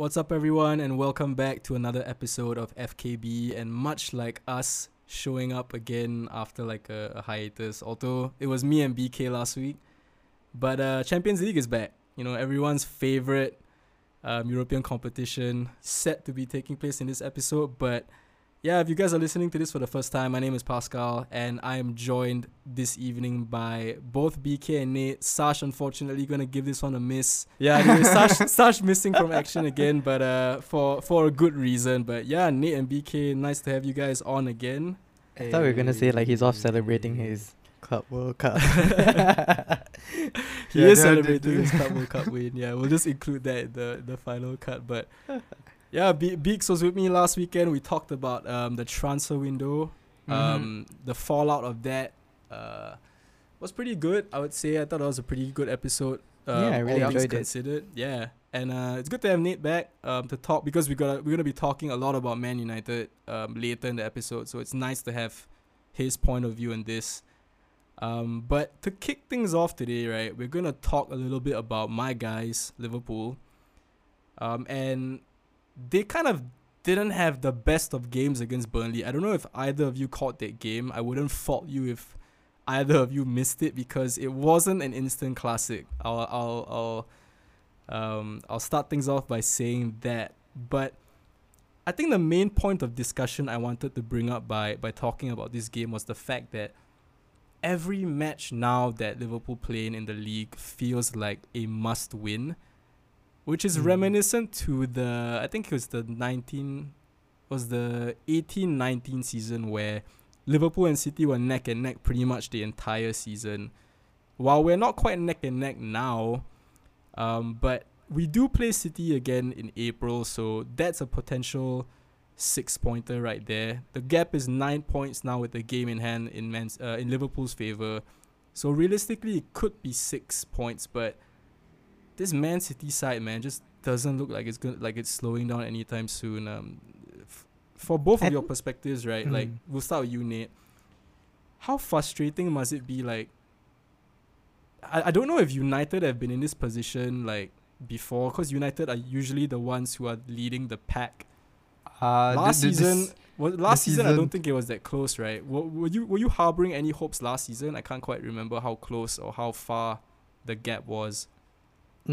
What's up, everyone, and welcome back to another episode of FKB. And much like us showing up again after like a, a hiatus, although it was me and BK last week, but uh, Champions League is back. You know, everyone's favorite um, European competition set to be taking place in this episode. But yeah, if you guys are listening to this for the first time, my name is Pascal, and I am joined this evening by both BK and Nate. Sash, unfortunately, gonna give this one a miss. Yeah, anyway, Sash, Sash missing from action again, but uh, for for a good reason. But yeah, Nate and BK, nice to have you guys on again. I thought we were gonna say like he's off celebrating his Club World Cup. he Yeah, is celebrating his Club World Cup win. Yeah, we'll just include that in the the final cut. But yeah, Be- Beaks was with me last weekend. We talked about um the transfer window, Mm-hmm. um the fallout of that. Uh, was pretty good. I would say. I thought it was a pretty good episode. Uh, Yeah, I really all things it. considered. Yeah, and uh, it's good to have Nate back um to talk because we got we're gonna be talking a lot about Man United um later in the episode. So it's nice to have his point of view on this. Um, but to kick things off today, right, we're gonna talk a little bit about my guys, Liverpool. Um, and they kind of didn't have the best of games against Burnley. I don't know if either of you caught that game. I wouldn't fault you if either of you missed it because it wasn't an instant classic. I'll I'll I'll um I'll start things off by saying that. But I think the main point of discussion I wanted to bring up by by talking about this game was the fact that every match now that Liverpool play in in the league feels like a must win, which is Mm. reminiscent to the I think it was the 19 was the 18-19 season where Liverpool and City were neck and neck pretty much the entire season. While we're not quite neck and neck now, um, but we do play City again in April, so that's a potential six pointer right there. The gap is nine points now with the game in hand in Man's uh, in Liverpool's favor. So realistically, it could be six points, but this Man City side, man, just doesn't look like it's going like it's slowing down anytime soon. Um, f- for both of And- your perspectives, right? Like Mm. we'll start with you, Nate. How frustrating must it be? Like, I, I don't know if United have been in this position like before, because United are usually the ones who are leading the pack Uh, last th- th- season, this- was last season, I don't think it was that close, right? Were, were you were you harboring any hopes last season? I can't quite remember how close or how far the gap was.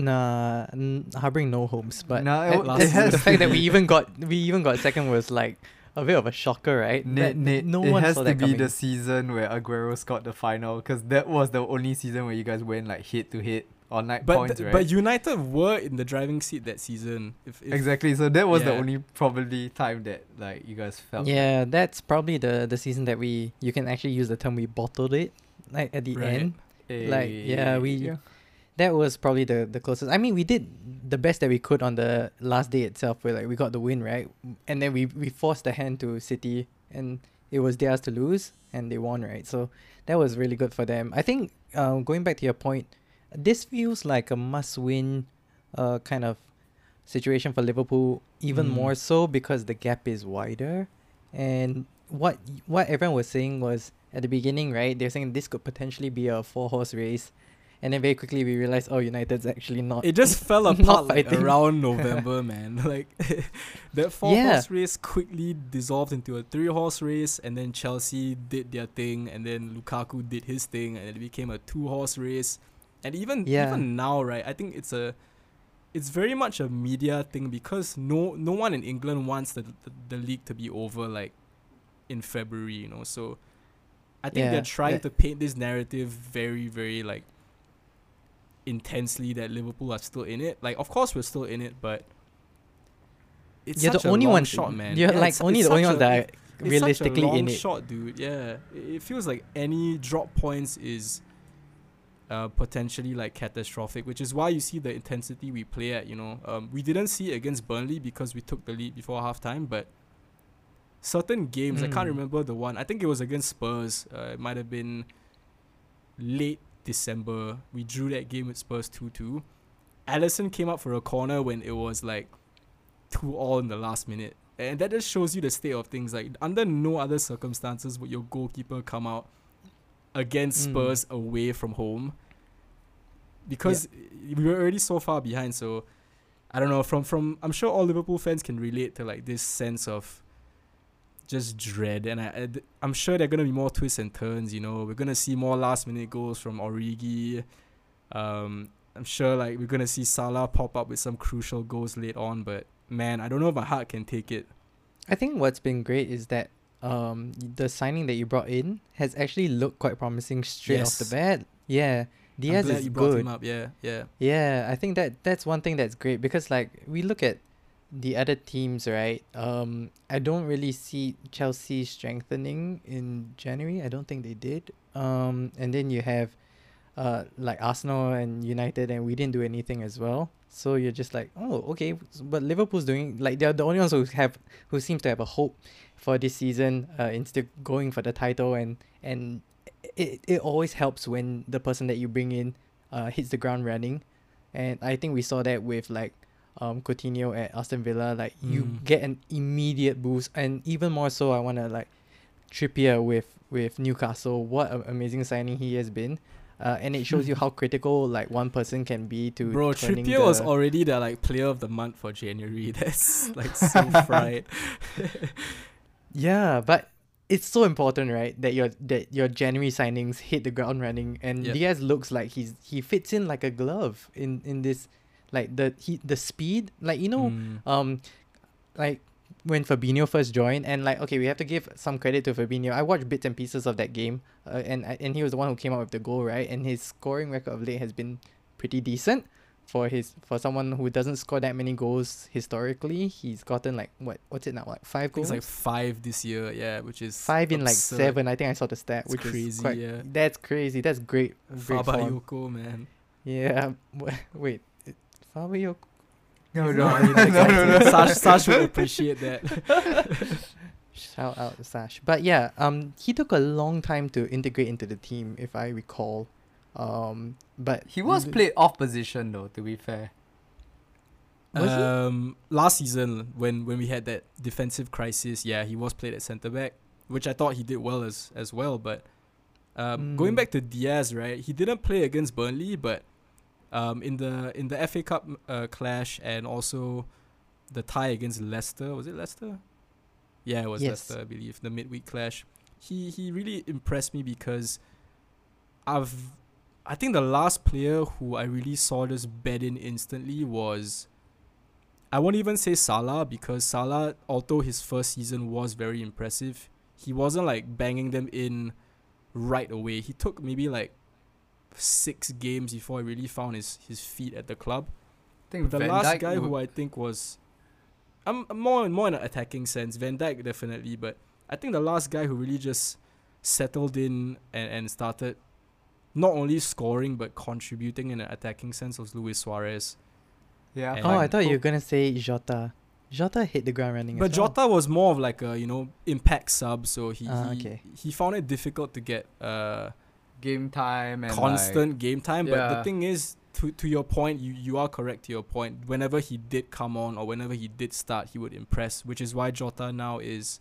Nah, n- harboring no hopes, but Nah, it at- w- it has the fact that we even got we even got second was like a bit of a shocker, right? Nate, That Nate, no it one has saw to that be coming. the season where Aguero scored the final because that was the only season where you guys went like hit to hit on night But points, th- right? but United were in the driving seat that season. If, if exactly. So that was the only probably time that like you guys felt. Yeah, that's probably the the season that we you can actually use the term we bottled it like at the Right. end. Like, yeah, we- eh, yeah. That was probably the the closest. I mean, we did the best that we could on the last day itself. Where like we got the win, right? And then we we forced the hand to City, and it was theirs to lose, and they won, right? So that was really good for them. I think um, going back to your point, this feels like a must-win, uh, kind of situation for Liverpool. Even Mm. more so because the gap is wider, and what what everyone was saying was at the beginning, right? They're saying this could potentially be a four-horse race. And then very quickly we realized, oh, United's actually not. it just fell apart like around November, man. Like that four Yeah. horse race quickly dissolved into a three horse race, and then Chelsea did their thing, and then Lukaku did his thing, and it became a two horse race. And even Yeah. even now, right? I think it's a it's very much a media thing because no no one in England wants the the, the league to be over like in February, you know. So I think Yeah, they're trying to paint this narrative very very like intensely that Liverpool are still in it. Like of course we're still in it, but it's You're such the a only one. shot, man. You're Yeah, like only the only one that are it's such a realistically long in it. shot, dude. Yeah, it, feels like any drop points is uh, potentially like catastrophic, which is why you see the intensity we play at. You know, um, we didn't see it against Burnley because we took the lead before halftime, but certain games I can't Mm. remember the one. I think it was against Spurs. Uh, it might have been late December. We drew that game with Spurs two two. Alisson came up for a corner when it was like two all in the last minute. And that just shows you the state of things. Like under no other circumstances would your goalkeeper come out against Mm. Spurs away from home. Because we were already so far behind, so I don't know from from I'm sure all Liverpool fans can relate to like this sense of just dread and I, I'm sure there're gonna be more twists and turns. You know, we're gonna see more last minute goals from Origi. Um, I'm sure like we're gonna see Salah pop up with some crucial goals late on, but man, I don't know if my heart can take it. I think what's been great is that um the signing that you brought in has actually looked quite promising straight off the bat. Yeah, Diaz is good. up. Yeah, yeah. Yeah, I think that that's one thing that's great because like we look at the other teams, right? Um, I don't really see Chelsea strengthening in January. I don't think they did. Um, and then you have, uh, like Arsenal and United, and we didn't do anything as well. So you're just like, oh, okay. But Liverpool's doing like they're the only ones who have who seems to have a hope for this season. Uh, instead going for the title, and and it it always helps when the person that you bring in uh, hits the ground running. And I think we saw that with like um, Coutinho at Aston Villa. Like you Mm. get an immediate boost, and even more so, I want to like Trippier with with Newcastle. What an amazing signing he has been. Uh, and it shows you how critical like one person can be to Bro, Trippier was already the like player of the month for January. That's like so fried. Yeah, but it's so important, right? That your that your January signings hit the ground running, and Yep. Diaz looks like he's he fits in like a glove in in this, like the he the speed, like you know, Mm. um, like when Fabinho first joined, and like okay, we have to give some credit to Fabinho. I watched bits and pieces of that game, uh, and I- and he was the one who came up with the goal, right? And his scoring record of late has been pretty decent for his for someone who doesn't score that many goals historically. He's gotten like what what's it now like five goals. it's like five this year, yeah, which is Five in like seven. I think I saw the stat, It's which crazy, is quite. yeah. That's crazy. That's great. great. Fabayoko, man. Yeah. Wait. It- Fabio. No, No, I mean, like, no, no, no. Sash, Sash would appreciate that. Shout out to Sash. But yeah, um, he took a long time to integrate into the team, if I recall. Um, but He was l- played off position though, to be fair. Was he? um, last season when when we had that defensive crisis, yeah, he was played at centre back, which I thought he did well as as well. But um, going Mm. back to Diaz, right? He didn't play against Burnley, but um, in the in the FA Cup uh, clash and also the tie against Leicester, was it Leicester? Yeah, it was Yes. Leicester, I believe. The midweek clash. He he really impressed me because I've I think the last player who I really saw just bed in instantly was I won't even say Salah because Salah, although his first season was very impressive, he wasn't like banging them in right away. He took maybe like six games before he really found his, his feet at the club. I think the Van last Dijk guy who I think was, I'm I'm more more in an attacking sense. Van Dijk definitely, but I think the last guy who really just settled in and, and started not only scoring but contributing in an attacking sense was Luis Suarez. yeah. and Oh, I thought you were gonna say Jota. Jota hit the ground running. But as well. Jota was more of like a you know impact sub, so he Ah, he, okay. he found it difficult to get uh game time and constant game time. But the thing is, to to your point, you you are correct to your point. Whenever he did come on or whenever he did start, he would impress, which is why Jota now is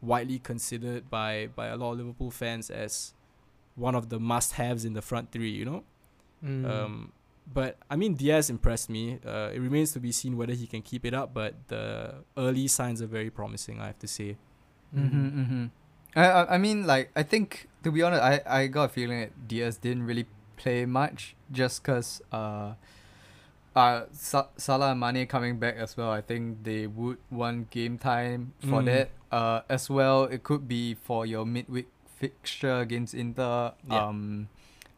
widely considered by by a lot of Liverpool fans as one of the must-haves in the front three. You know. Mm. Um, but I mean, Diaz impressed me. Uh, it remains to be seen whether he can keep it up. But the early signs are very promising. I have to say. Mm-hmm, mm-hmm. I, I I mean like I think to be honest I, I got a feeling that Diaz didn't really play much just cause uh uh Sa- Salah and Mane coming back as well. I think they would want game time for Mm. that. Uh as well it could be for your midweek fixture against Inter. Yeah. um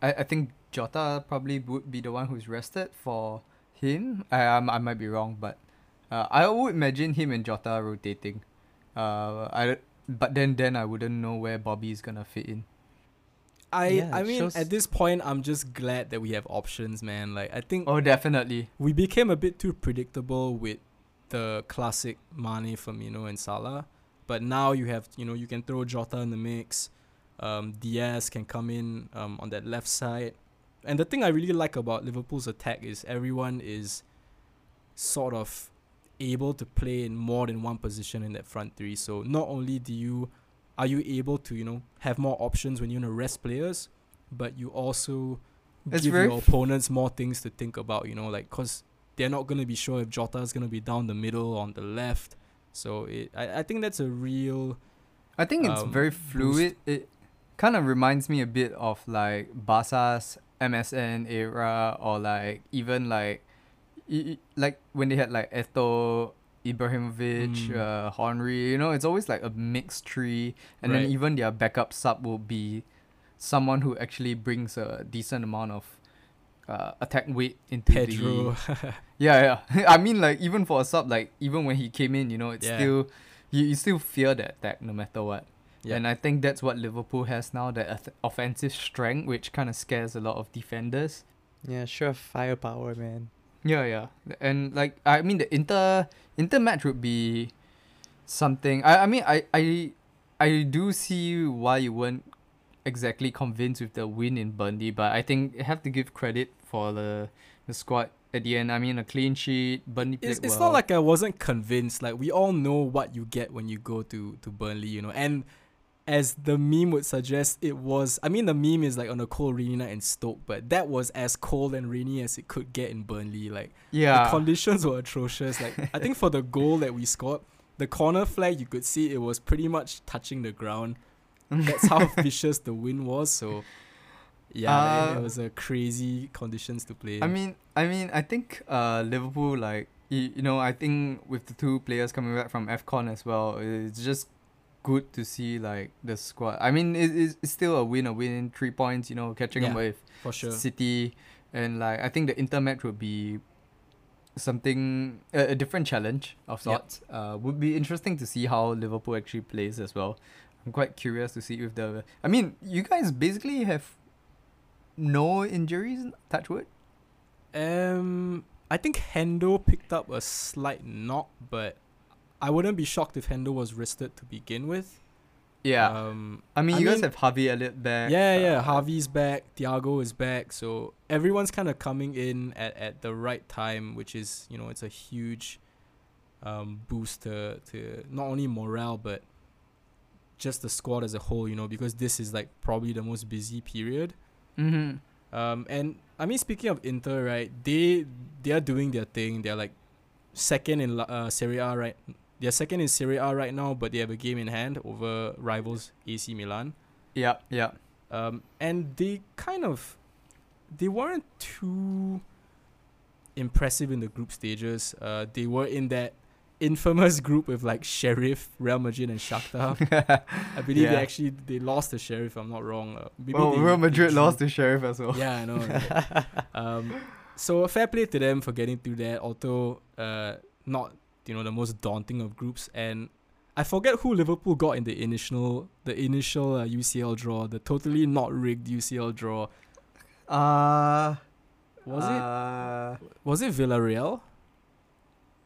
I, I think Jota probably would be the one who's rested for him. I um, I might be wrong but uh, I would imagine him and Jota rotating. Uh I but then then I wouldn't know where Bobby is gonna fit in. I Yeah, I mean, shows- at this point, I'm just glad that we have options, man. Like I think Oh, definitely. we became a bit too predictable with the classic Mane, Firmino, and Salah. But now you have, you know, you can throw Jota in the mix. Um, Diaz can come in um, on that left side. And the thing I really like about Liverpool's attack is everyone is sort of able to play in more than one position in that front three. So not only do you are you able to, you know, have more options when you want to rest players, but you also It's give your opponents more things to think about, you know, like cause they're not gonna be sure if Jota is gonna be down the middle or on the left. So it, I, I think that's a real I think it's um, very boost. fluid. It kind of reminds me a bit of like Barca's MSN era, or like even like, i- i- like when they had like Eto, Ibrahimovic, Mm. uh, Henry. You know, it's always like a mixed tree, and Right. then even their backup sub will be someone who actually brings a decent amount of uh, attack weight into the Pedro. yeah, yeah. I mean, like even for a sub, like even when he came in, you know, it's Yeah. still you, you still fear that attack no matter what. Yeah. And I think that's what Liverpool has now, that off- offensive strength, which kind of scares a lot of defenders. Yeah, sure, firepower, man. Yeah, yeah. And like I mean, the Inter Inter match would be something. I I mean, I I I do see why you weren't exactly convinced with the win in Burnley, but I think you have to give credit for the the squad at the end. I mean, a clean sheet. Burnley played it's, it's well. not like I wasn't convinced. Like we all know what you get when you go to to Burnley, you know. And as the meme would suggest, it was. I mean, the meme is like on a cold rainy night in Stoke, but that was as cold and rainy as it could get in Burnley. Like yeah. the conditions were atrocious. Like I think for the goal that we scored, the corner flag you could see it was pretty much touching the ground. That's how vicious the wind was. So yeah, it, it Uh, was a crazy conditions to play. I mean, I mean, I think uh, Liverpool, like you, you know, I think with the two players coming back from Afcon as well, it's just good to see like the squad. I mean, it, it's, it's still a win, a win, three points. You know, catching up with for sure. City, and like I think the Inter match would be something a, a different challenge of Yep. sorts. Uh, would be interesting to see how Liverpool actually plays as well. I'm quite curious to see if the. I mean, you guys basically have no injuries. Touch wood. Um, I think Hendo picked up a slight knock, but I wouldn't be shocked if Hendo was wristed to begin with. Yeah. Um, I mean, I you guys have Harvey Elliott back. yeah, yeah. Harvey's back. Thiago is back. So everyone's kind of coming in at, at the right time, which is you know it's a huge um, boost to to not only morale but just the squad as a whole. You know because this is like probably the most busy period. Mm-hmm. Um, and I mean, speaking of Inter, right? They they are doing their thing. They're like second in uh, Serie A right. They're second in Serie A right now, but they have a game in hand over rivals AC Milan. Yeah, yeah. Um, and they kind of they weren't too impressive in the group stages. Uh, they were in that infamous group with like Sheriff, Real Madrid, and Shakhtar. I believe they actually they lost to Sheriff. I'm not wrong. Uh, oh, they- Real Madrid lost to Sheriff as well. Yeah, I know. right? um, so fair play to them for getting through that. Although uh, not you know the most daunting of groups, and I forget who Liverpool got in the initial the initial uh, UCL draw, the totally not rigged UCL draw. Uh, Was uh, it was it Villarreal?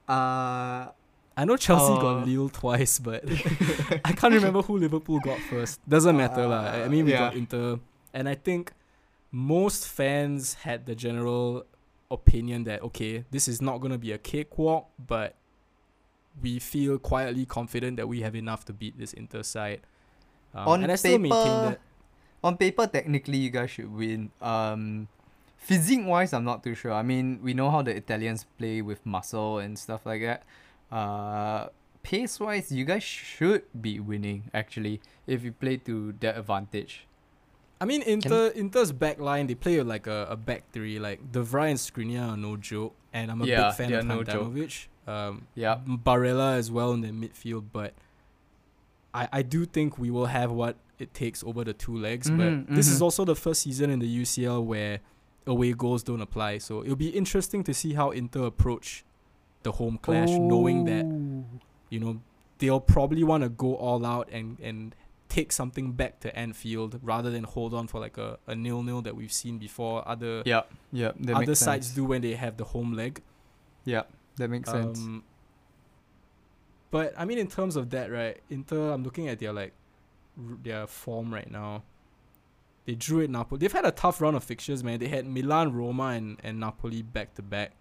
Uh, I know Chelsea uh, got Lille twice, but I can't remember who Liverpool got first. Doesn't matter lah. I I mean, we got. Inter, and I think most fans had the general opinion that okay, this is not gonna be a cakewalk, but we feel quietly confident that we have enough to beat this Inter side. Um, On and I still maintain paper- that. on paper, technically, you guys should win. Um, physique wise, I'm not too sure. I mean, we know how the Italians play with muscle and stuff like that. Uh, pace wise, you guys should be winning actually if you play to their advantage. I mean, Inter Inter's back line they play like a, a back three. Like De Vrij and Skriniar are no joke, and I'm a Yeah, big fan of no. Handanovic. Um, Yeah. Barella as well in the midfield, but I I do think we will have what it takes over the two legs. Mhm, but this is mhm. also the first season in the UCL where away goals don't apply. So it'll be interesting to see how Inter approach the home clash, knowing that you know they'll probably want to go all out and and take something back to Anfield rather than hold on for like a, a nil nil that we've seen before other Yeah, yeah, other sides do when they have the home leg. Yeah, that makes sense. Um, but I mean, in terms of that, right? Inter, I'm looking at their like r- their form right now. They drew it Napoli. They've had a tough run of fixtures, man. They had Milan, Roma, and, and Napoli back to back.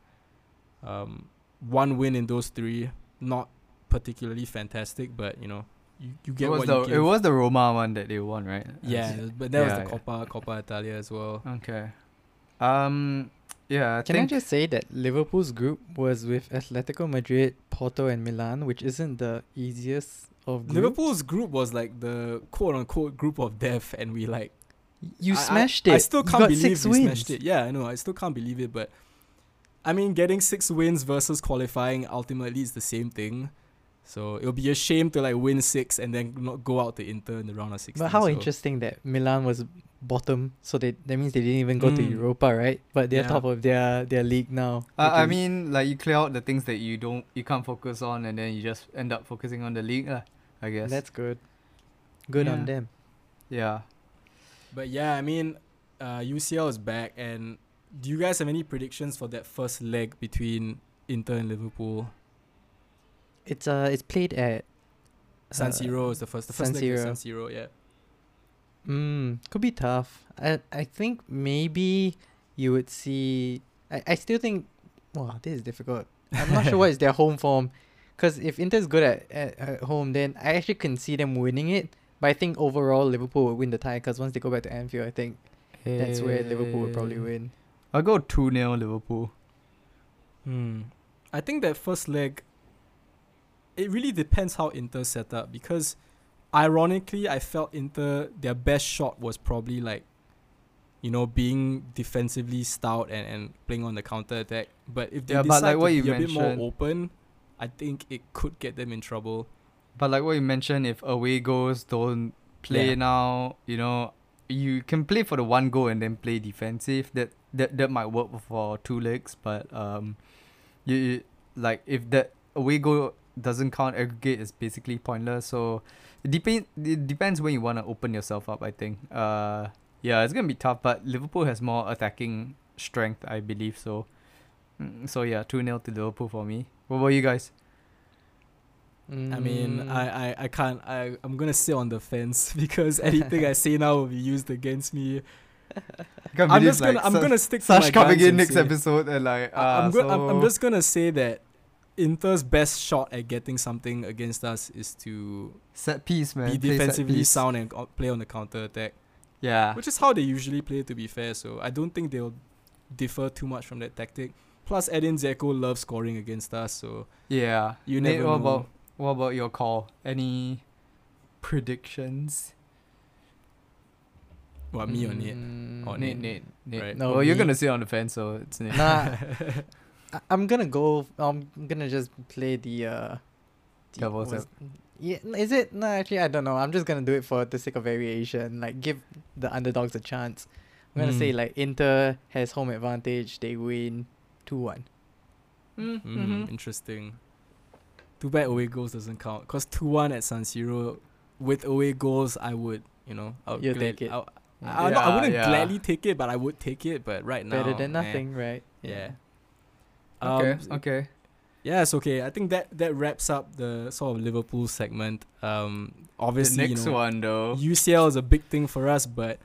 Um, one win in those three, not particularly fantastic, but you know, you, you get it was what the it was the Roma one that they won, right? yeah, but that was the yeah. Coppa Coppa Italia as well. Okay. Um, yeah, I Can I just say that Liverpool's group was with Atletico Madrid, Porto, and Milan, which isn't the easiest of groups. Liverpool's group was like the quote unquote group of death, and we like You I- I- smashed it. I still can't got believe six we wins. smashed it. Yeah, I know. I still can't believe it, but I mean, getting six wins versus qualifying ultimately is the same thing. So it'll be a shame to like win six and then not go out to Inter in the round of sixteen. But how so. interesting that Milan was bottom, so they that means they didn't even go to Mm. Europa, right? But they're Yeah. top of their their league now. Uh, I mean, like you clear out the things that you don't, you can't focus on, and then you just end up focusing on the league, lah. I guess. that's good. Good on them. yeah. But yeah, I mean, uh, UCL is back, and do you guys have any predictions for that first leg between Inter and Liverpool? It's uh it's played at San uh, Siro is the first. The first San leg is Siro. San Siro. Yeah. Mm, could be tough. I I think maybe you would see. I, I still think. Wow, this is difficult. I'm not sure what is their home form, because if Inter's good at, at at home, then I actually can see them winning it. But I think overall Liverpool will win the tie because once they go back to Anfield, I think that's where Liverpool will probably win. I'll go 2 0 Liverpool. Hmm. I think that first leg. It really depends how Inter set up because, ironically, I felt Inter their best shot was probably like, you know, being defensively stout and, and playing on the counter attack. But if they Yeah, decide like what to be a bit more open, I think it could get them in trouble. But like what you mentioned, if away goals don't play Yeah. now, you know, you can play for the one goal and then play defensive. That that that might work for two legs, but um, you, you like if that away goal doesn't count aggregate, is basically pointless. So it depend it depends when you want to open yourself up. I think. Uh, yeah, it's gonna be tough, but Liverpool has more attacking strength, I believe. So, Mm, so yeah, two 0 to Liverpool for me. What about you guys? I mean, Mm, I, I, I can't. I, I'm going to sit on the fence because anything I say now will be used against me. I'm believe, just gonna, I'm Sash- gonna stick to my Sash coming guns in next say- episode and like uh, I- I'm, go- I'm, I'm just gonna say that Inter's best shot at getting something against us is to set piece man. be Play defensively piece. sound and o- play on the counter attack, Yeah. which is how they usually play. To be fair, so I don't think they'll differ too much from that tactic. Plus, Edin Dzeko loves scoring against us, so Yeah. you Nate, never what know. about what about your call? Any predictions? what me or Nate? mm, Or Nate, Nate. Nate, Nate. Right. No, well, you're gonna sit on the fence, so it's Nate. Nah, I, I'm gonna go. I'm gonna just play the. uh the- Devil's was- Yeah, is it? No, actually, I don't know. I'm just gonna do it for the sake of variation. Like, give the underdogs a chance. I'm gonna say Mm. like Inter has home advantage. They win two one. Mm, Mhm. Interesting. Too bad away goals doesn't count. Cause two one at San Siro, with away goals, I would, you know, I would You'll glad- take it. I, I, not- I Yeah, wouldn't yeah. gladly take it, but I would take it. But right now, Better than eh, nothing, right? Yeah. okay. Um, okay. Yeah, it's okay. I think that that wraps up the sort of Liverpool segment. Um, The obviously, next you know, one though. UCL is a big thing for us, but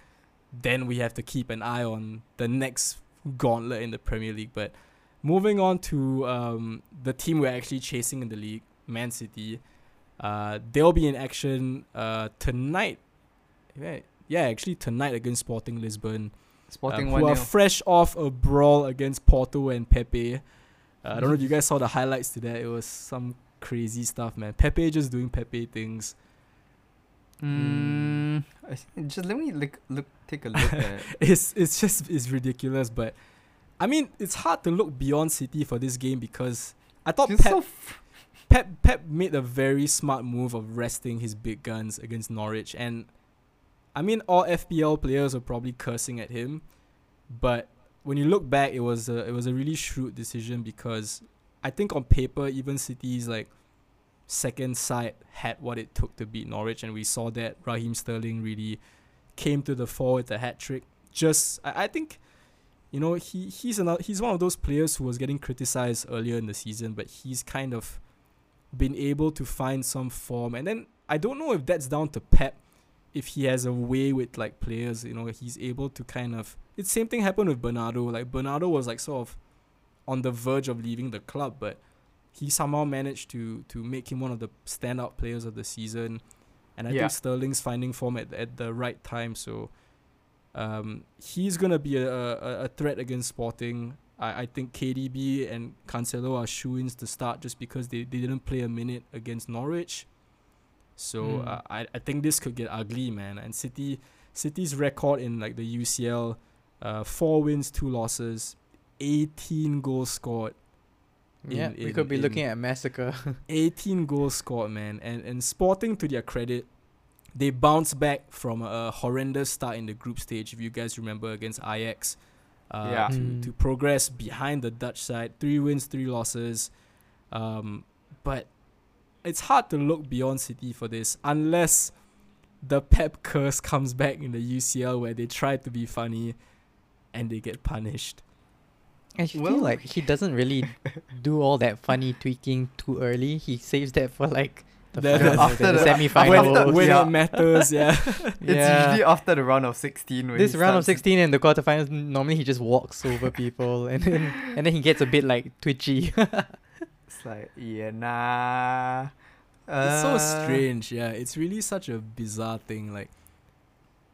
then we have to keep an eye on the next gauntlet in the Premier League. But moving on to um, the team we're actually chasing in the league, Man City. Uh, they'll be in action uh, tonight. Yeah, yeah, actually tonight against Sporting Lisbon, Sporting uh, who are fresh off a brawl against Porto and Pepe. Uh, I don't know if you guys saw the highlights to that. It was some crazy stuff, man. Pepe just doing Pepe things. Mm, I just let me look look take a look at. it's it's just it's ridiculous. But I mean, it's hard to look beyond City for this game because I thought It's Pep, so f- Pep Pep made a very smart move of resting his big guns against Norwich, and I mean, all FPL players are probably cursing at him, but when you look back, it was a it was a really shrewd decision because I think on paper, even City's like second side had what it took to beat Norwich, and we saw that Raheem Sterling really came to the fore with a hat trick. Just I, I think, you know, he he's another he's one of those players who was getting criticized earlier in the season, but he's kind of been able to find some form. And then I don't know if that's down to Pep, if he has a way with like players, you know, he's able to kind of. It's same thing happened with Bernardo. Like Bernardo was like sort of on the verge of leaving the club, but he somehow managed to to make him one of the standout players of the season. And I Yeah. think Sterling's finding form at at the right time, so um, he's gonna be a, a, a threat against Sporting. I, I think KDB and Cancelo are shoo-ins to start just because they, they didn't play a minute against Norwich. So Mm. uh, I, I think this could get ugly, man. And City City's record in like the UCL, uh, four wins, two losses, 18 goals scored. yeah, in- we in- could be looking at a massacre. 18 goals scored, man. And and Sporting, to their credit, they bounced back from a horrendous start in the group stage. If you guys remember against Ajax, uh, Yeah. to, Mm. to progress behind the Dutch side, three wins, three losses. Um, but it's hard to look beyond City for this unless the Pep curse comes back in the UCL where they try to be funny and they get punished. I feel Well- like he doesn't really do all that funny tweaking too early. He saves that for like the, The- finals, after the, the- semi-finals. when when yeah. it matters, yeah. It's Yeah. usually after the round of 16 when this round of 16 and the quarterfinals normally he just walks over people and then and then he gets a bit like twitchy It's like, yeah, nah. it's so Uh, strange yeah it's really such a bizarre thing like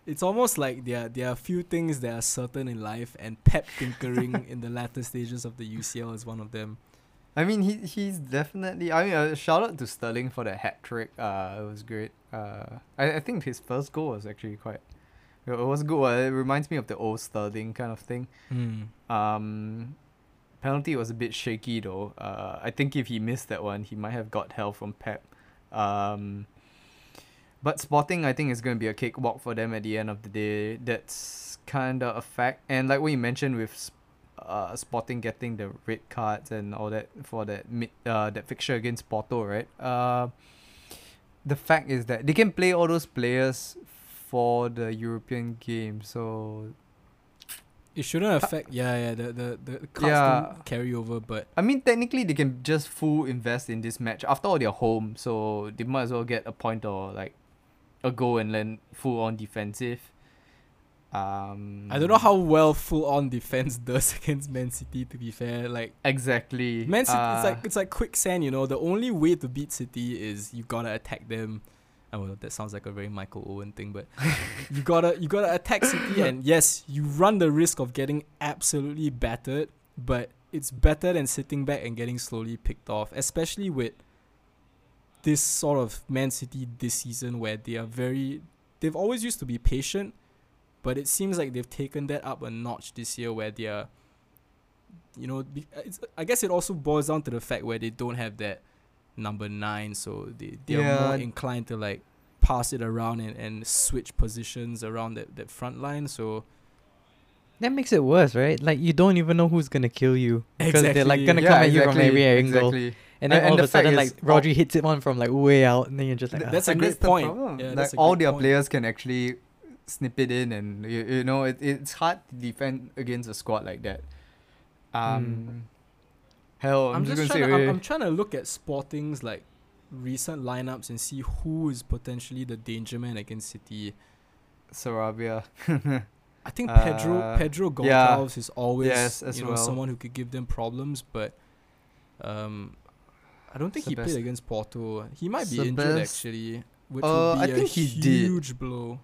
it's almost like there are, there are a few things that are certain in life and pep tinkering in the latter stages of the ucl is one of them I mean, he he's definitely. I mean, uh, shout out to Sterling for the hat trick. Uh, it was great. Uh, I I think his first goal was actually quite. It was good. Uh, it reminds me of the old Sterling kind of thing. Um, penalty was a bit shaky though. Uh, I think if he missed that one, he might have got hell from Pep. Um, but Sporting, I think, is going to be a cakewalk for them at the end of the day. That's kind of a fact. And like what you mentioned with uh, Sporting getting the red cards and all that for that mid uh that fixture against Porto, right? Uh, the fact is that they can play all those players for the European game, so it shouldn't affect yeah yeah the the, the cards Yeah. don't carry over but I mean, technically, they can just full invest in this match. After all, they're home, so they might as well get a point or like a goal and then full on defensive. Um, i don't know how well full on defense does against man city to be fair like exactly. man city uh, it's like it's like quicksand you know the only way to beat city is you gotta attack them Oh, that sounds like a very Michael Owen thing, but you gotta you gotta attack City, and yes, you run the risk of getting absolutely battered, but it's better than sitting back and getting slowly picked off, especially with this sort of Man City this season where they are very they've always used to be patient, but it seems like they've taken that up a notch this year where they are you know, it's, I guess it also boils down to the fact where they don't have that number nine, so they they are more inclined to like pass it around and, and switch positions around that, that front line. So that makes it worse right like you don't even know who's gonna kill you because they're like gonna yeah, come at you exactly, from every angle Exactly. and then And- all and of the a sudden fact like is all- Rodri hits it one from like way out and then you're just like Th- ah. that's a And great the point. problem. Yeah, like all great their point. players can actually snip it in, and you, you know it, it's hard to defend against a squad like that. Um, hell, I'm, I'm, just, just trying to, I'm, eh, I'm trying to look at Sporting's like recent lineups and see who is potentially the danger man against City. Sarabia. I think Pedro Uh, Pedro yeah. Goncalves is always Yes, as you know well. someone who could give them problems, but um, I don't think he played against Porto. He might be injured actually, which Uh, would I be a think he did. huge blow.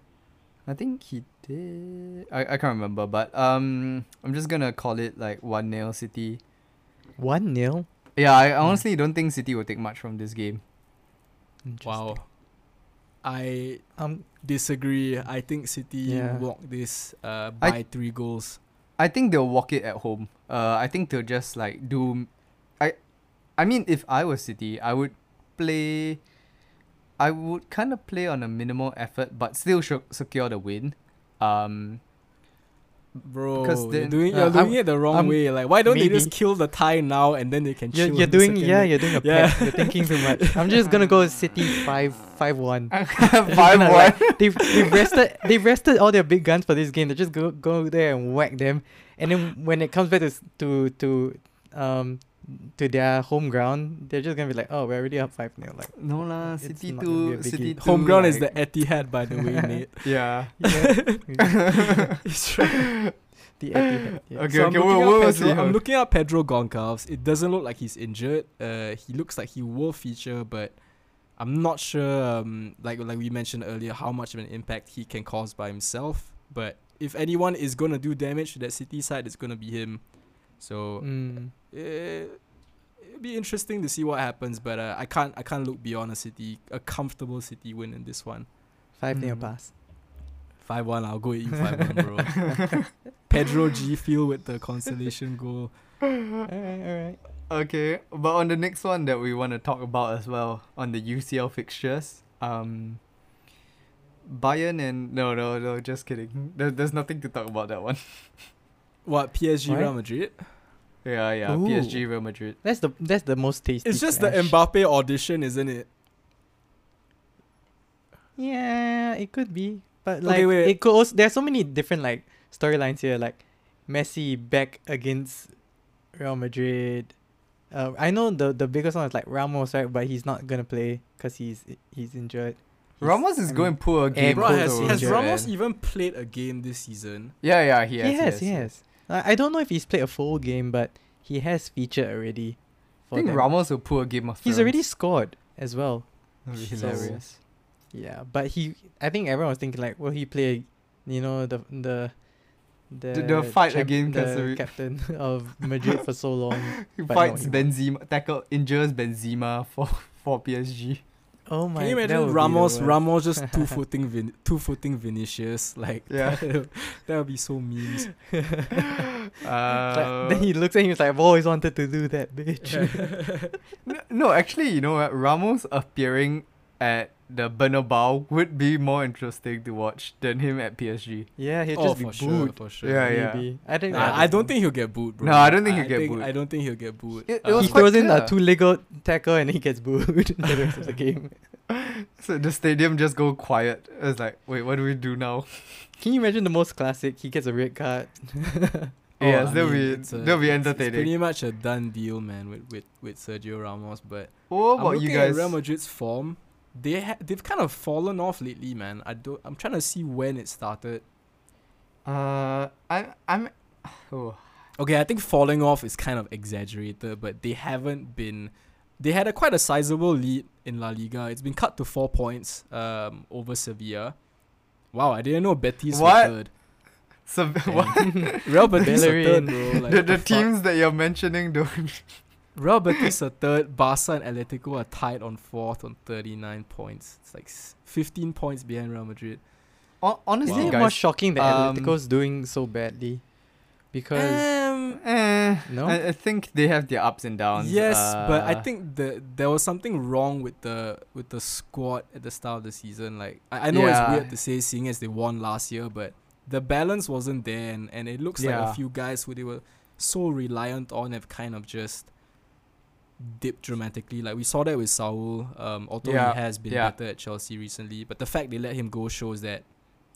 I think he did. I, I can't remember, but um, I'm just gonna call it like one 0 City. One nil Yeah, I honestly don't think City will take much from this game. Wow, I um disagree. I think City Yeah. walk this uh, I- by three goals. I think they'll walk it at home. Uh, I think they'll just like do. I, I mean, if I was City, I would play. I would kind of play on a minimal effort, but still sh- secure the win. Um, Bro, Because you're then- doing Uh, you're doing I'm- it the wrong I'm- way. Like, why don't they just kill the tie now and then they can you're, chill? you're doing second yeah you're doing a Yeah. pep. you're thinking too much i'm just gonna go city five five one five Gonna, one. like, they've, they've rested they've rested all their big guns for this game. They just go go there and whack them, and then when it comes back to s- to to um to their home ground, they're just gonna be like, oh, we're already up five 0 Like, No lah, City gonna two. City two. Home ground is the like- Etihad, by the way, Nate. yeah. yeah, It's right. the Etihad, yeah. Okay, So okay, I'm we'll, looking, we'll at see. Pedro, I'm looking at Pedro Goncalves. It doesn't look like he's injured. Uh, he looks like he will feature, but I'm not sure. Um, like like we mentioned earlier, how much of an impact he can cause by himself. But if anyone is gonna do damage to that City side, it's gonna be him. So Mm. eh, it'd be interesting to see what happens. But uh, I can't I can't look beyond a City a comfortable City win in this one. Five nil Mm. pass. Five one. I'll go with you five one, bro. Pedro G Field with the consolation goal. alright, alright. Okay, but on the next one that we want to talk about as well on the UCL fixtures, um, Bayern and no no no just kidding. There, there's nothing to talk about that one. What PSG Why? Real Madrid? Yeah yeah Ooh. PSG Real Madrid. That's the that's the most tasty. It's just the clash. Mbappe audition, isn't it? Yeah, it could be, but like Okay, wait. it could also. There's so many different like storylines here. Like Messi back against Real Madrid. Uh, I know the the biggest one is like Ramos, right? But he's not gonna play because he's he's injured. He's- Ramos is I going mean, poor again. Bro, has, has Ramos man. even played a game this season? Yeah yeah he He has. has, he has. I I don't know if he's played a full game, but he has featured already. I think them. Ramos will pull a game of. He's already scored as well. Be so- Yeah, but he. I think everyone was thinking like, will he play? You know the the. The, the fight champ- again, the captain of Madrid for so long. He no, fights he. Benzema, tackle injures Benzema for for PSG. Oh my! Can you imagine would be the Ramos. Ramos just two footing Vin- two footing Vinicius like Yeah. that would be so mean. Uh, Like, then he looks at him. And he's like, "I've always wanted to do that, bitch." No, no, actually, you know what? Ramos appearing at the Bernabeu would be more interesting to watch than him at PSG. yeah, he'll oh, just be for sure, booed. for sure. Yeah, yeah. Maybe. I think. Nah, I don't think he'll get booed, bro. No, I don't think he'll get think, booed. I don't think he'll get booed. It- it Uh, was he quite throws in a two legged tackle and he gets booed the rest of the game. So the stadium just go quiet. It's like, wait, what do we do now? Can you imagine the most classic? He gets a red card. Oh, yes, I that'll mean, be it's a- that'll be it's- It's entertaining. pretty much a done deal, man, with with, with Sergio Ramos. But what I'm about looking you guys? at Real Madrid's form. They ha- they've kind of fallen off lately, man. I don't. I'm trying to see when it started. Uh, I'm I'm. Oh, Okay, I think falling off is kind of exaggerated, but they haven't been. They had a quite a sizable lead in La Liga. It's been cut to four points um, over Sevilla. Wow, I didn't know Betis What? were third. so what? Real Betis are third, bro. Like, the the fuck? teams that you're mentioning don't. Real Betis are third. Barca and Atletico are tied on fourth on 39 points. It's like 15 points behind Real Madrid. Hon- Honestly, Isn't it guys, more shocking that um, Atletico's doing so badly? Because Um, Eh, No? I, I think they have their ups and downs. yes, but I uh, think the there was something wrong with the with the squad at the start of the season. Like I, I know Yeah. it's weird to say, seeing as they won last year, but the balance wasn't there, and, and it looks like a few guys who they were so reliant on have kind of just dipped dramatically. Like we saw that with Saul, um, although Yeah, he has been yeah. better at Chelsea recently, but the fact they let him go shows that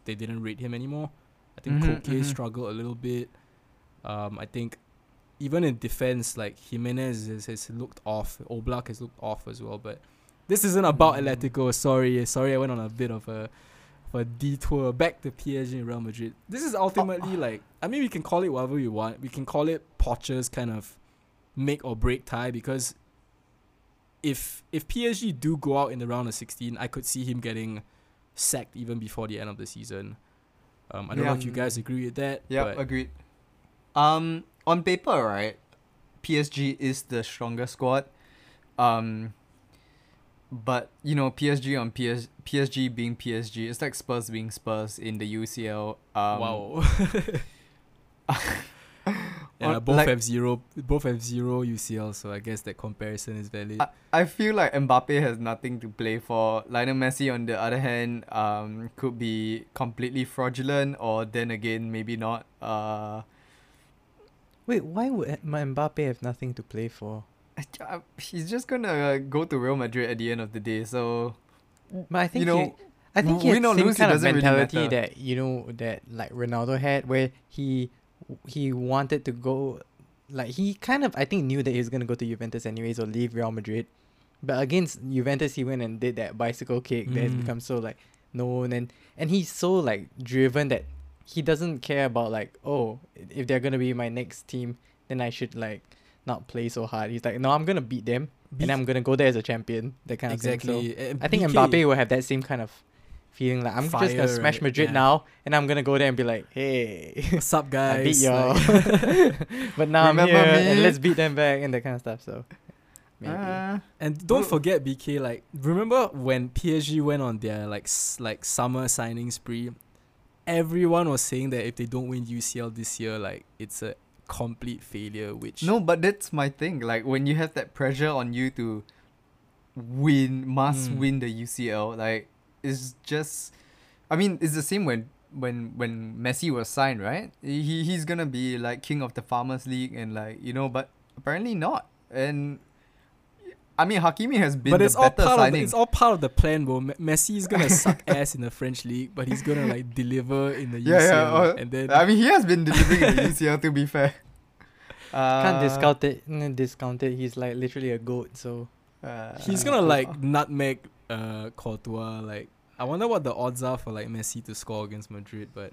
they didn't rate him anymore. I think Mhm, Koke mhm. struggled a little bit. Um, I think even in defense, like Giménez has, has looked off. Oblak has looked off as well. But this isn't about Mm. Atletico. Sorry, sorry, I went on a bit of a, of a detour. Back to PSG and Real Madrid. This is ultimately like I mean we can call it whatever we want. We can call it Pocher's kind of make or break tie because if if PSG do go out in the round of sixteen, I could see him getting sacked even before the end of the season. Um, I don't know if you guys agree with that. Yeah, but agreed. Um, on paper, right, PSG is the stronger squad. Um, but you know, PSG on PS, PSG being PSG, it's like Spurs being Spurs in the UCL. Um, wow. yeah, both like- have zero. Both have zero UCL, so I guess that comparison is valid. I, I feel like Mbappe has nothing to play for. Lionel Messi, on the other hand, um, could be completely fraudulent, or then again, maybe not. Uh, wait, why would M- Mbappe have nothing to play for? I- he's just gonna uh, go to Real Madrid at the end of the day. So But I think you know, he, I think he win has or the same lose, kind of doesn't really mentality that you know that like Ronaldo had, where he he wanted to go, like he kind of I think knew that he was gonna go to Juventus anyways or leave Real Madrid, but against Juventus he went and did that bicycle kick that has Mm. become so like known and and he's so like driven that he doesn't care about like oh if they're gonna be my next team then I should like not play so hard. He's like no I'm gonna beat them B- and I'm gonna go there as a champion. That kind of thing. So exactly. I think BK Mbappe will have that same kind of feeling like I'm just gonna smash right? Madrid Yeah. now, and I'm gonna go there and be like, hey, What's up, guys? I guys? beat y'all. Like- but now I'm Remember here, and let's beat them back and that kind of stuff. So maybe. Uh, And don't forget, BK. Like, remember when PSG went on their like s- like summer signing spree? Everyone was saying that if they don't win UCL this year, like it's a complete failure. Which no, but that's my thing. Like when you have that pressure on you to win, must Mm. win the UCL. Like it's just, I mean, it's the same when when when Messi was signed, right? He he's gonna be like king of the Farmers League and like you know, but apparently not. And I mean, Hakimi has been but the it's all better part of the, it's all part of the plan, bro. Me- Messi is gonna suck ass in the French league, but he's gonna like deliver in the Yeah, UCL, yeah, uh, and then I mean, he has been delivering in the UCL. To be fair, uh, Can't discount it. Discount it. He's like literally a goat. So Uh, he's gonna like nutmeg uh Courtois. Like, I wonder what the odds are for like Messi to score against Madrid, but.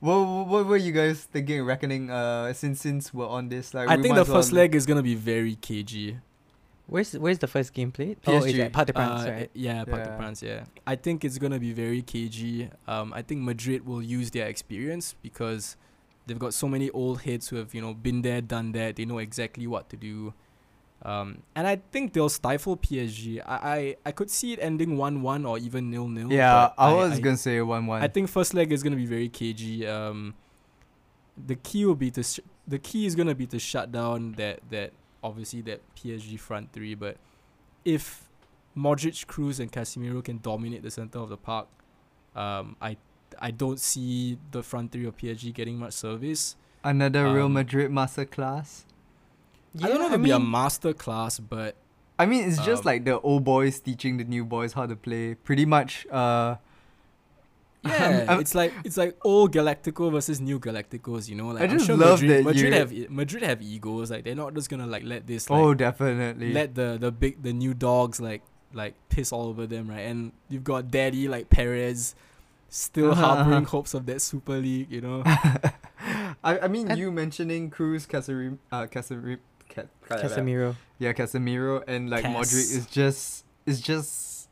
What, what, what were you guys thinking, reckoning? Uh, since since we're on this, like I think the well- first leg is gonna be very cagey. where's where's the first game played? Oh, it's PSG. at Parc des Princes, Uh, right? Yeah, Parc des Yeah. Princes, yeah. I think it's gonna be very cagey. Um, I think Madrid will use their experience because they've got so many old heads who have you know been there, done that. They know exactly what to do. Um, and I think they'll stifle PSG. I I, I could see it ending one one or even nil nil. Yeah, I was gonna say one one. I think first leg is gonna be very cagey. Um, the key will be to sh- the key is gonna be to shut down that that obviously that PSG front three. But if Modric, Kroos, and Casemiro can dominate the center of the park, um, I I don't see the front three of PSG getting much service. Another Real um, Madrid masterclass. I don't know if it'll be a master class, but I mean, it's just Um, like the old boys teaching the new boys how to play. Pretty much. Uh, yeah, I'm- it's like it's like old Galactico versus new Galacticos. You know, like I I'm just sure love Madrid, that Madrid you- have Madrid have egos. Like they're not just gonna like let this like oh, definitely. let the the big the new dogs like like piss all over them, right? And you've got daddy like Perez still Uh-huh, harboring uh-huh. hopes of that Super League, you know. I, I mean, And- you mentioning Kroos, Casemiro, uh, Casemiro, Ca- Casemiro. yeah, Casemiro, and like Cas. Modric is just is just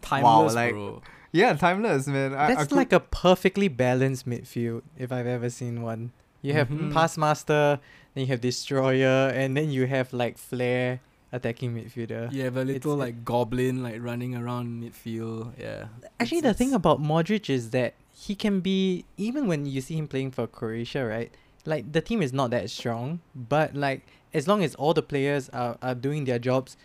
Timeless, like, bro. yeah, timeless, man. I, I That's could- like a perfectly balanced midfield if I've ever seen one. You have Mhm. pass master, then you have destroyer, and then you have like flair attacking midfielder. You have a little it's- like goblin like running around midfield. Yeah. Actually, It's- the thing about Modric is that he can be even when you see him playing for Croatia, right? Like the team is not that strong, but like as long as all the players are, are doing their jobs,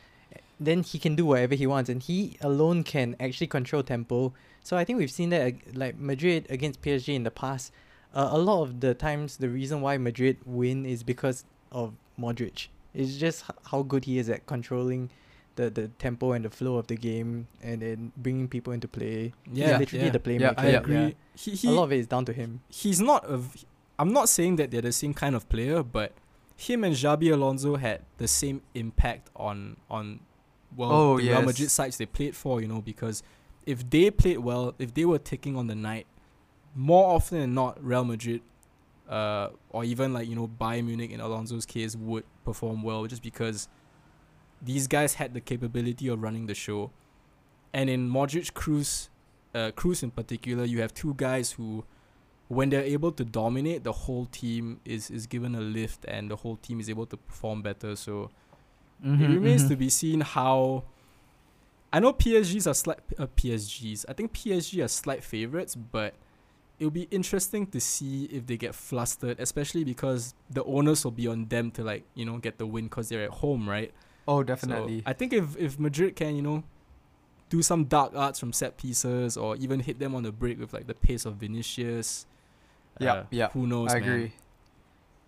then he can do whatever he wants, and he alone can actually control tempo. So I think we've seen that like Madrid against PSG in the past. Uh, a lot of the times, the reason why Madrid win is because of Modric. It's just how good he is at controlling the, the tempo and the flow of the game, and then bringing people into play. Yeah, He's literally yeah. the playmaker. Yeah, I yeah, agree. He, he A lot of it is down to him. he's not a. v- I'm not saying that they're the same kind of player, but him and Xabi Alonso had the same impact on on well Oh, the Real. Madrid sides they played for. You know, because if they played well, if they were ticking on the night, more often than not, Real Madrid, uh, or even like you know Bayern Munich in Alonso's case would perform well, just because these guys had the capability of running the show, and in Modric, Kroos, uh, Kroos in particular, you have two guys who when they're able to dominate, the whole team is is given a lift and the whole team is able to perform better. So Mm-hmm, it remains to be seen how. I know PSGs are slight uh, PSGs. I think PSG are slight favorites, but it'll be interesting to see if they get flustered, especially because the onus will be on them to like you know get the win because they're at home, right? Oh, So definitely. I think if if Madrid can you know do some dark arts from set pieces or even hit them on the break with like the pace of Vinicius. Yeah, uh, yeah, Who knows? I man. agree.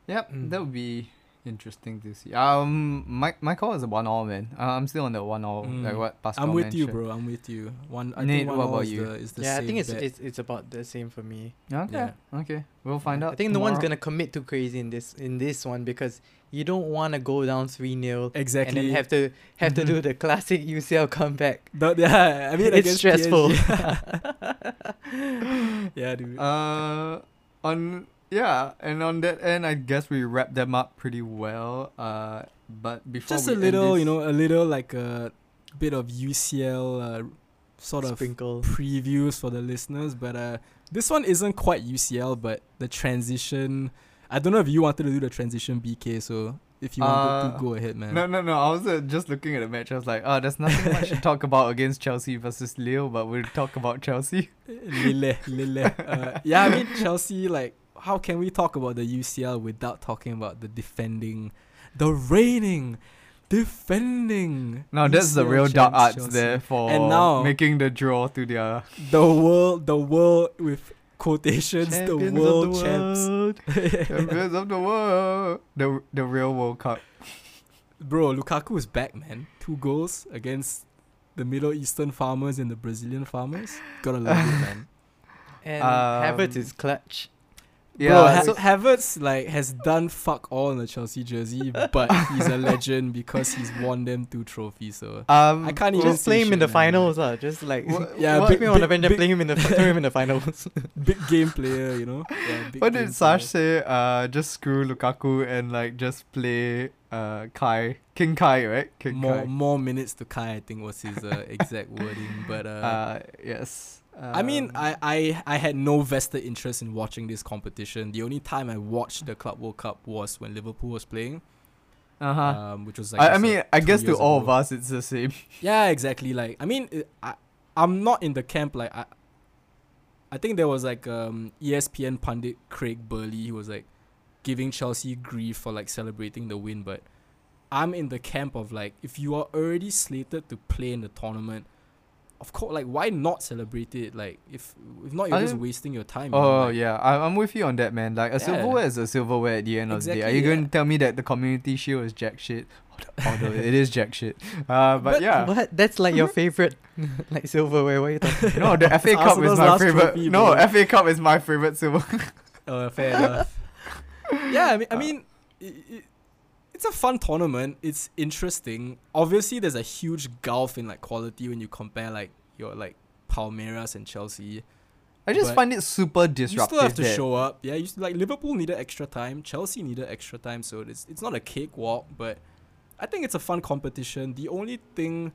Yep, Mm. that would be interesting to see. Um, my my call is a one all man. Uh, I'm still on the one all. Like Mm. what Pascal I'm with you, bro. I'm with you. One. I Nate, think one what about is you? The, is the yeah, I think it's, bet. it's it's about the same for me. Okay, Yeah. okay, we'll find out. I think no one's gonna commit too crazy in this in this one because you don't want to go down three 0 exactly. and then have to have to do the classic UCL comeback. The- yeah, I mean, it's against stressful. Yeah, dude. Uh, on yeah, and on that end, I guess we wrapped them up pretty well. Uh, but before Just we a end little, this- you know, a little like a bit of UCL uh, sort of previews for the listeners, but uh, this one isn't quite UCL, but the transition. I don't know if you wanted to do the transition, BK. So if you wanted Uh, to, go ahead, man. No, no, no. I was uh, just looking at the match. I was like, oh, there's nothing much to talk about against Chelsea versus Lille, but we'll talk about Chelsea. Lille, Lille. Uh, yeah, I mean Chelsea. Like, how can we talk about the UCL without talking about the defending, the reigning, defending? Now that's the real dark arts Chelsea. there for And now- making the draw to their The world, the world with quotations, the world of the champs. world, champions of the world, the the real World Cup. Bro, Lukaku is back, man. Two goals against the Middle Eastern farmers and the Brazilian farmers. Gotta love it, man. And Um, Havertz is clutch. Yeah, Bro, ha- so- Havertz like has done fuck all in the Chelsea jersey, but he's a legend because he's won them two trophies. So Um, I can't even Just play him in the man. finals, uh, Just like Wha- Yeah, what- pick me on the big- bench and play him in the throw him in the finals. big game player, you know. Yeah, What did Sash player. say? Uh, just screw Lukaku and like just play uh Kai King Kai, right? King More Kai. more minutes to Kai, I think was his uh, exact wording. But uh, Uh, yes. I mean, Um, I, I I had no vested interest in watching this competition. The only time I watched the Club World Cup was when Liverpool was playing, Uh huh. um, which was like I, I mean, like, I guess to all ago. of us, it's the same. Yeah, exactly. Like, I mean, it, I, I'm not in the camp. Like, I, I think there was like um ESPN pundit Craig Burley who was like giving Chelsea grief for like celebrating the win, but I'm in the camp of like if you are already slated to play in the tournament, of course, like why not celebrate it? Like, if if not, you're I just don't- wasting your time. Oh like- yeah, I'm, I'm with you on that, man. Like a Yeah. silverware is a silverware at the end of the day. Are Exactly, you going to tell me that the community shield is jack shit? Although it is jack shit. Uh, but, But yeah. What? That's like your favorite, like silverware. What are you talking? About? No, the FA Cup is my favorite. trophy, no, bro. FA Cup is my favorite silver. oh, fair enough. yeah, I mean, I Uh, mean, i i it's a fun tournament. It's interesting. Obviously, there's a huge gulf in like quality when you compare like your like Palmeiras and Chelsea. I just But find it super disruptive. You still have to show up. Yeah, you s- like Liverpool needed extra time. Chelsea needed extra time, so it's it's not a cakewalk, but I think it's a fun competition. The only thing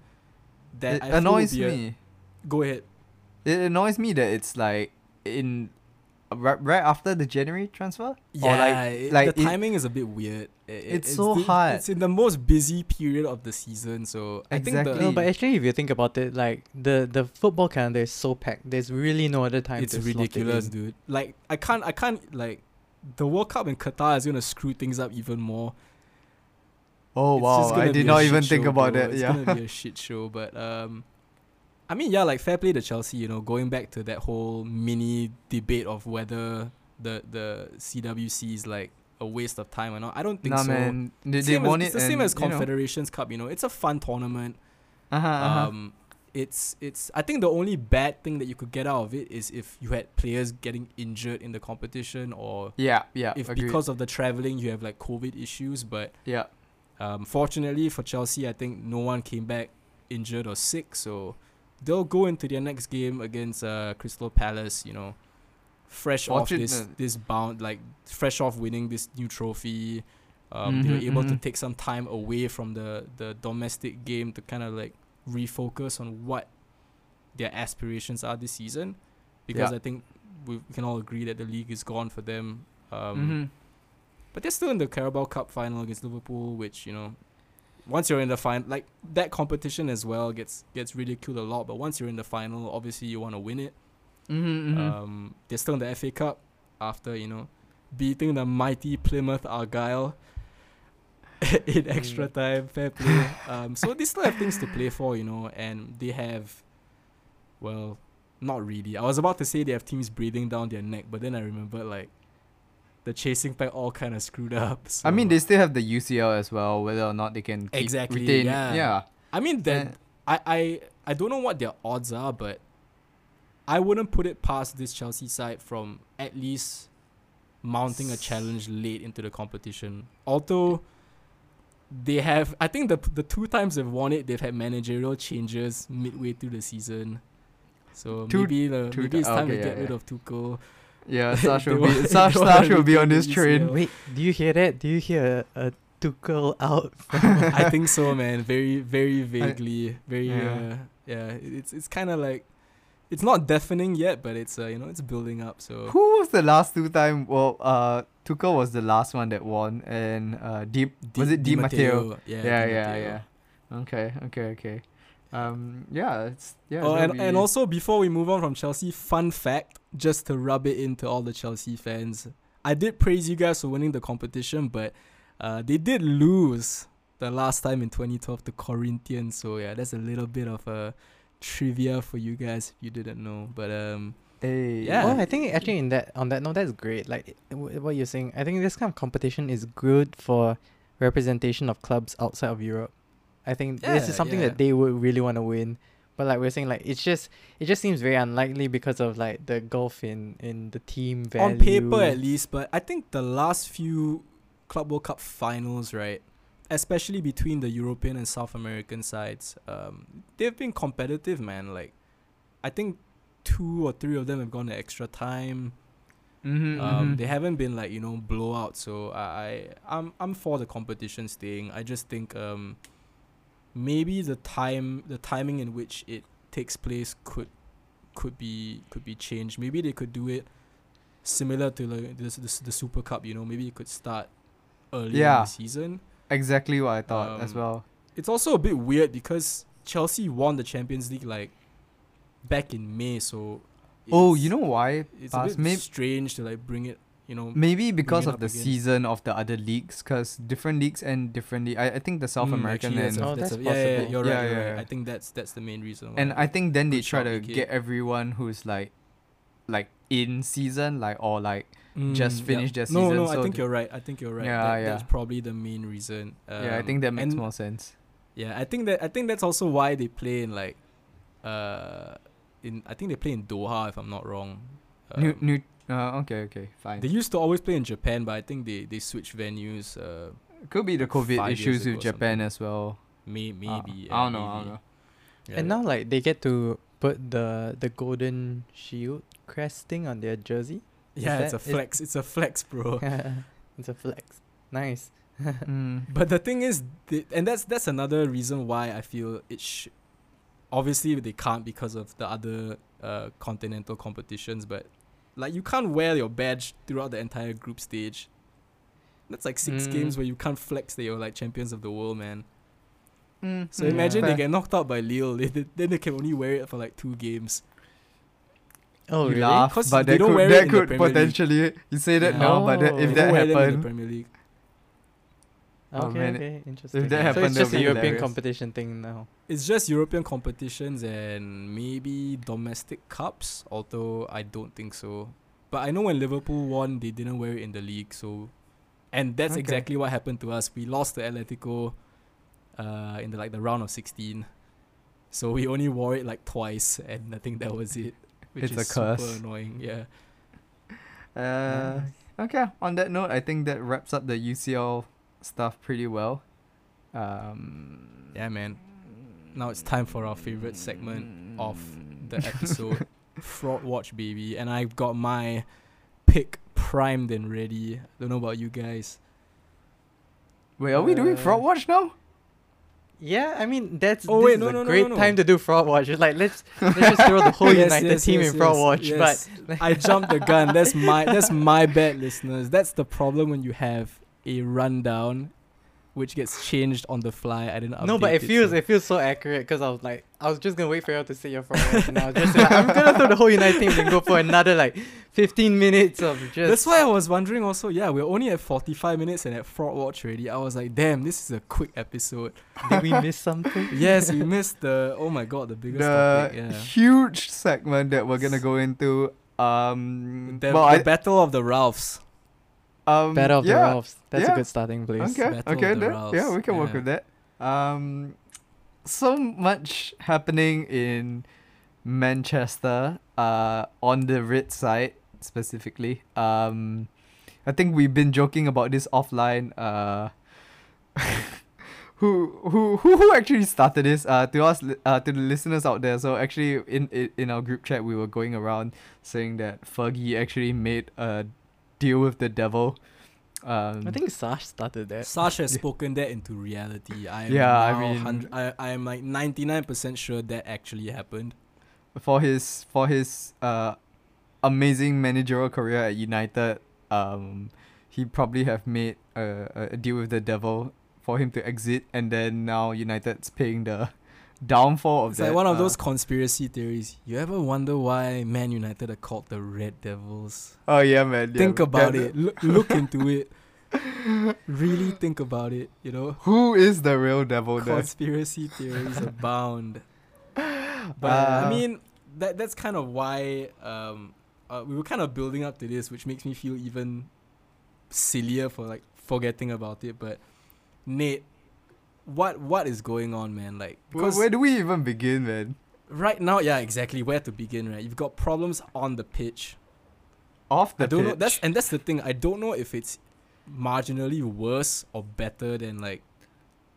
that it I feel would annoys be a- me. go ahead. It annoys me that it's like in right, right after the January transfer. Yeah, Or like it- like the it- timing is a bit weird. I- I- It's so the- hard. It's in the most busy period of the season, so I think Exactly. the, No, but actually, if you think about it, like the the football calendar is so packed. There's really no other time. it's to slot it ridiculous, in. dude. Like I can't, I can't like the World Cup in Qatar is gonna screw things up even more. oh It's wow, I did not even think show, about bro. that. It's Yeah. gonna be a shit show, but um, I mean, yeah, like fair play to Chelsea. You know, going back to that whole mini debate of whether the the CWC is like a waste of time or not. I don't think nah, so. man, they, they Same as, it. it's the same as you know, Confederations Cup. You know, it's a fun tournament. Uh-huh, uh-huh. Um, it's it's. I think the only bad thing that you could get out of it is if you had players getting injured in the competition, or yeah, yeah. if agreed. because of the traveling you have like COVID issues. But yeah, um, fortunately for Chelsea, I think no one came back injured or sick, so they'll go into their next game against uh, Crystal Palace. You know, fresh off this this bound like fresh off winning this new trophy. Um, they were Mhm, able to mhm. take some time away from the the domestic game to kind of like refocus on what their aspirations are this season, because Yeah. I think we can all agree that the league is gone for them. Um, Mhm. but they're still in the Carabao Cup final against Liverpool, which you know, once you're in the final, like that competition as well gets gets ridiculed a lot. But once you're in the final, obviously you want to win it. Mhm, mhm. Um, they're still in the FA Cup after you know beating the mighty Plymouth Argyle in extra time. Fair play. Um, so they still have things to play for, you know, and they have, well, not really. I was about to say they have teams breathing down their neck, but then I remember like the chasing pack all kind of screwed up. I mean, they still have the UCL as well. Whether or not they can keep Exactly, retain. yeah. yeah. I mean Uh, I, I I don't know what their odds are, but I wouldn't put it past this Chelsea side from at least mounting a challenge late into the competition. Although they have, I think the the two times they've won it, they've had managerial changes midway through the season. So Two- maybe the maybe it's time okay, to yeah, get rid yeah. of Tuchel. Yeah, Sash will be they Sash, Sash will be on this train. Wait, do you hear that? Do you hear a, a Tuchel out? I think so, man. Very very vaguely, very Yeah. uh, yeah, it's it's kind of like it's not deafening yet, but it's uh, you know it's building up. So Who was the last two time? Well, uh, Tuchel was the last one that won, and uh, Di, was it Di, Matteo? Yeah, Yeah, Di yeah, Matteo. yeah. Okay, okay, okay. Um, yeah, it's yeah. oh, that'll and, and also before we move on from Chelsea, fun fact, just to rub it into all the Chelsea fans, I did praise you guys for winning the competition, but uh, they did lose the last time in 2012 to Corinthians. So yeah, that's a little bit of a trivia for you guys if you didn't know. But um, Hey. Yeah. Well, I think actually in that on that note, that's great. Like what you're saying, I think this kind of competition is good for representation of clubs outside of Europe. I think this is something yeah. that they would really want to win. But like we're saying, like it's just it just seems very unlikely because of like the gulf in in the team value. on paper at least. But I think the last few Club World Cup finals, right, especially between the European and South American sides, um, they've been competitive, man. Like, I think two or three of them have gone to extra time. Mm-hmm, Um, they haven't been like you know blowout. So I, I I'm I'm for the competition staying. I just think um, maybe the time the timing in which it takes place could could be could be changed. Maybe they could do it similar to like this, this the Super Cup. You know, maybe it could start early in Yeah. the season. exactly what I thought as Um, well. It's also a bit weird because Chelsea won the Champions League like back in May. So Oh, you know why? it's Bas? a bit Maybe strange to like bring it. You know, maybe because of the again. season of the other leagues, because different leagues end differently. I, I think the South Mm, American actually, that's and a- Oh, that's that's a- yeah, yeah, yeah, possible. you're Yeah, right. you're yeah, right. yeah. I think that's that's the main reason. and. I think then they try to Vicky. get everyone who's like, like in season, like or like just Mm, finish their season, no, no, I think the- you're right. I think you're right. Yeah, That- yeah. That's probably the main reason. yeah, I Um, think that makes more sense. Yeah, I think that I think that's also why they play in like, uh, in I think they play in Doha if I'm not wrong. new, Um, new. Uh, okay, okay, fine. They used to always play in Japan, but I think they they switched venues. Uh, Could be the COVID issues with Japan something. as well. may, Uh, maybe. I don't know. I don't know. Yeah, and now like they get to put the the golden shield crest thing on their jersey. yeah, it's a that- is- flex. It's a flex, bro. it's a flex. Nice. Mm. But the thing is, the, and that's that's another reason why I feel it should. Obviously, they can't because of the other uh, continental competitions, but like you can't wear your badge throughout the entire group stage. That's like six Mm. games where you can't flex that you're like champions of the world, man. Mm, So Mm, imagine fair. they get knocked out by Lille, they, they- then they can only wear it for like two games. Oh you really? laugh, 'Cause but they that don't could, wear it that in the could Premier League. potentially. You say that Yeah. now, but that, Oh. if They that don't wear them in the happened, Premier League. Oh, Okay, man, okay, interesting. that so happened, it's just a European hilarious. competition thing now. It's just European competitions and maybe domestic cups, although I don't think so. But I know when Liverpool won, they didn't wear it in the league, so and that's Okay. exactly what happened to us. We lost to Atletico uh in the like the round of 16. So we only wore it like twice and I think that was it. Which It's a is super annoying, yeah. Uh, Nice. okay. On that note, I think that wraps up the UCL stuff pretty well. Um, Yeah man. Now it's time for our favorite segment of the episode. Fraud Watch baby. And I've got my pick primed and ready. Don't know about you guys. Wait, are we doing Uh, fraud watch now? Yeah, I mean that's Oh, this wait, is no, a no, no, great no, no. time to do fraud watch. It's like let's let's just throw the whole Yes, United yes, team yes, in fraud yes, watch. yes. But I jumped the gun. That's my that's my bad, listeners. That's the problem when you have a rundown, which gets changed on the fly. I didn't. no, but update it feels so- it feels so accurate because I was like I was just gonna wait for you all to say your fraud watch, and I was just like I'm gonna throw the whole United team and go for another like 15 minutes of just. That's why I was wondering. Also, yeah, we're only at forty-five minutes and at fraud watch already. I was like, damn, this is a quick episode. Did we miss something? yes, we missed the. Oh my god, the biggest The topic. Yeah. huge segment that we're gonna go into. Um, The, well, the I, battle of the Ralphs. Um, Battle of yeah, the Ralphs. That's yeah. a good starting place. Okay, Battle of okay, the that, yeah, we can work with that. Um, so much happening in Manchester. Uh, on the Ritz side specifically. Um, I think we've been joking about this offline. Uh, who who who who actually started this? Uh, to us, li- uh, to the listeners out there. So actually, in in, in our group chat, we were going around saying that Fergie actually made a deal with the devil Um, I think Sash started that. Sash has Yeah. spoken that into reality. I am Yeah, I mean- I I am like ninety nine percent sure that actually happened. for his for his uh amazing managerial career at United, um, he probably have made a, a a deal with the devil for him to exit, and then now United's paying the downfall of It's that. like one of uh, those conspiracy theories. You ever wonder why Man United are called the Red Devils? Oh yeah, man. yeah, think about it. Look, look into it. Really think about it. You know, Who is the real devil there? conspiracy theories abound. But Uh, I mean, that that's kind of why um, uh, we were kind of building up to this, which makes me feel even sillier for like forgetting about it. But Nate, what what is going on, man? Like Where, because where do we even begin, man? right now, yeah, exactly where to begin. Right, you've got problems on the pitch. Off the I don't know. pitch. That's and that's the thing. I don't know if it's marginally worse or better than like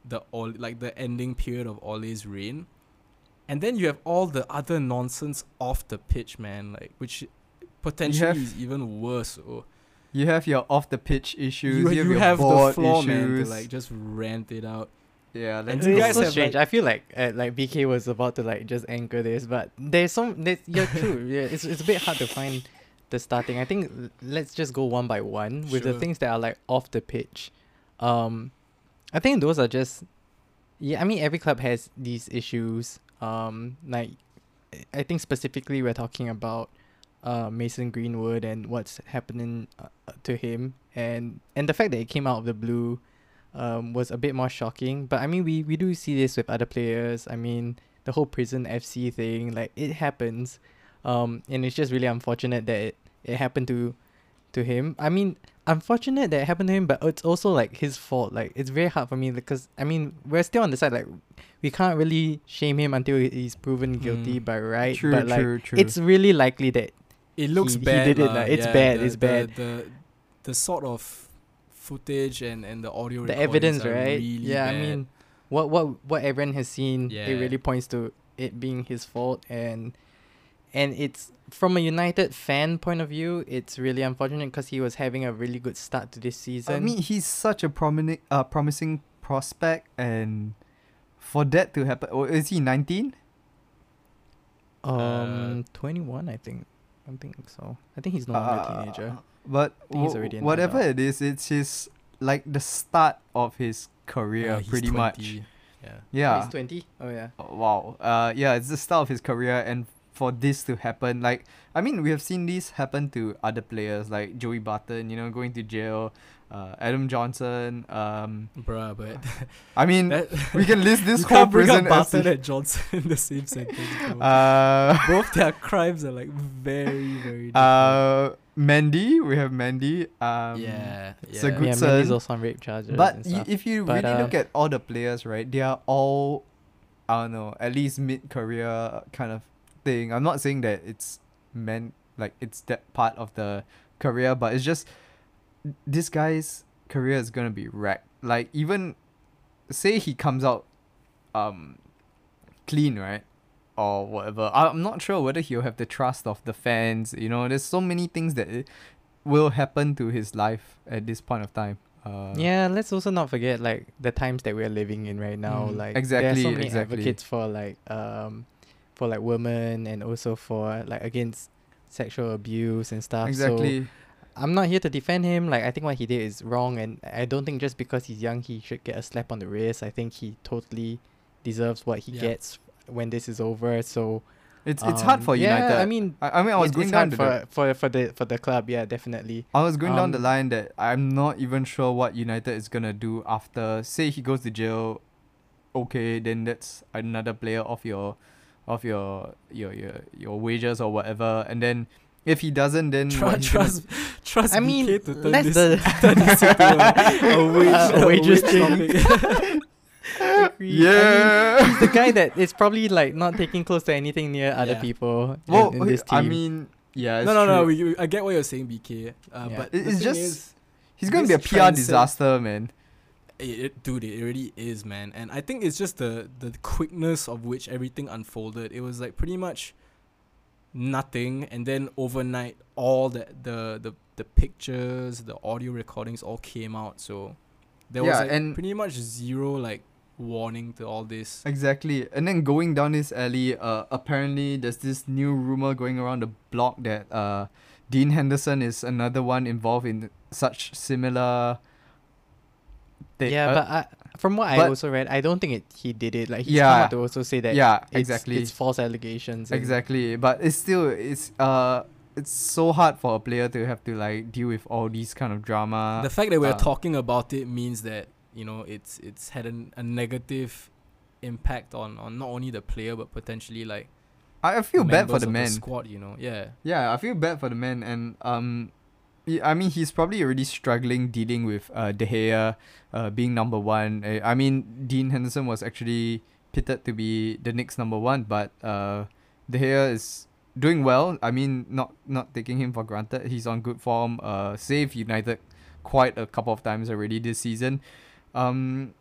the all like the ending period of Ole's reign. And then you have all the other nonsense off the pitch, man. Like which potentially have- is even worse. Or you have your off the pitch issues. you, You, you have, have the floor, man, to issues. like just rant it out. Yeah, And you it's guys so have, strange. like- I feel like uh, like BK was about to like just anchor this, but there's some. There's, yeah, true. Yeah, it's it's a bit hard to find the starting. I think let's just go one by one with the things that are like off the pitch. Um, I think those are just. Yeah, I mean every club has these issues. Um, like, I think specifically we're talking about, uh, Mason Greenwood and what's happening uh, to him, and and the fact that it came out of the blue um, was a bit more shocking. But I mean, we, we do see this with other players. I mean, the whole prison FC thing, like it happens, um, and it's just really unfortunate that it, it happened to to him. I mean, unfortunate that it happened to him, but it's also like his fault. Like it's very hard for me because I mean, we're still on the side like we can't really shame him until he's proven guilty Mm. by right. true, but like true, true. it's really likely that It looks He- he bad. did it, lah. It's yeah, bad, the- it's the- bad. The, the sort of footage and, and the audio the evidence, are right? really yeah, I mean, what what what everyone has seen, Yeah. it really points to it being his fault, and and it's from a United fan point of view, it's really unfortunate because he was having a really good start to this season. I mean, he's such a prominent, uh, promising prospect, and for that to happen, oh, is he nineteen? um, twenty one, I think, I think so. I think he's no longer a teenager. But think he's wh- already an whatever adult. it is, it's his like the start of his career, Yeah, pretty 20. much. Yeah. Oh, Yeah. he's twenty. Oh yeah. Oh, Wow. Uh, yeah, it's the start of his career, and for this to happen, like, I mean, we have seen this happen to other players, like Joey Barton, you know, going to jail, uh, Adam Johnson. Um, Bruh, but I mean, that, we can list this you whole can't bring prison up Barton and Johnson in the same sentence. Uh, Both their crimes are like very, very different. uh, Mendy, we have Mendy. Um, yeah, it's a yeah. good yeah, son. Mendy's also on rape charges. But and y- if you But, really uh, look at all the players, right, they are all, I don't know, at least mid career kind of thing. I'm not saying that it's meant like it's that part of the career, but it's just this guy's career is gonna be wrecked. Like even say he comes out um clean, right? Or whatever. I'm not sure whether he'll have the trust of the fans. You know, there's so many things that will happen to his life at this point of time. Uh, yeah, let's also not forget like the times that we're living in right now. Mm. Like there are Exactly, so many exactly. advocates for like um for like women and also for like against sexual abuse and stuff. So Exactly. I'm not here to defend him. Like I think what he did is wrong, and I don't think just because he's young he should get a slap on the wrist. I think he totally deserves what he Yeah. gets when this is over. So it's it's hard um, for yeah, United. I mean, I, I mean, I was it's, going it's down for, the, for for the for the club. Yeah, definitely. I was going down the um, line that I'm not even sure what United is gonna do after. Say he goes to jail. Okay, then that's another player off your, off your your your your wages or whatever. And then if he doesn't, then Tru- what gonna- trust, trust I mean, BK to turn let's this, the turn this into a, a wage, Uh, a wages wage thing. topic. yeah. he's the guy that is probably like not taking close to anything near other Yeah. people well, in, in this team. I mean, yeah. no, it's no, no. true. We, we- I get what you're saying, BK. Uh, Yeah. But It- the it's thing just- is, he's gonna be a this PR transcend- disaster, man. it, it- dude, it really is, man. And I think it's just the the quickness of which everything unfolded. It was like pretty much nothing, and then overnight, all the the the, the pictures, the audio recordings all came out. So there was Yeah, like and- pretty much zero like warning to all this. Exactly. And then going down this alley, uh, apparently there's this new rumor going around the block that uh, Dean Henderson is another one involved in such similar. thi- yeah, uh, but I, from what I also read, I don't think it he did it. Like he's Yeah. come out to also say that yeah, it's, exactly, it's false allegations. exactly. But it's still it's uh it's so hard for a player to have to like deal with all these kind of drama. the fact that we're uh, talking about it means that you know it's it's had an, a negative impact on on not only the player but potentially like I I feel bad for the man. squad. You know, yeah. Yeah, I feel bad for the man, and um, I mean he's probably already struggling dealing with uh De Gea, uh being number one. I mean Dean Henderson was actually pitted to be the next number one, but uh, De Gea is doing well. I mean not not taking him for granted. He's on good form. Uh, saved United quite a couple of times already this season, um,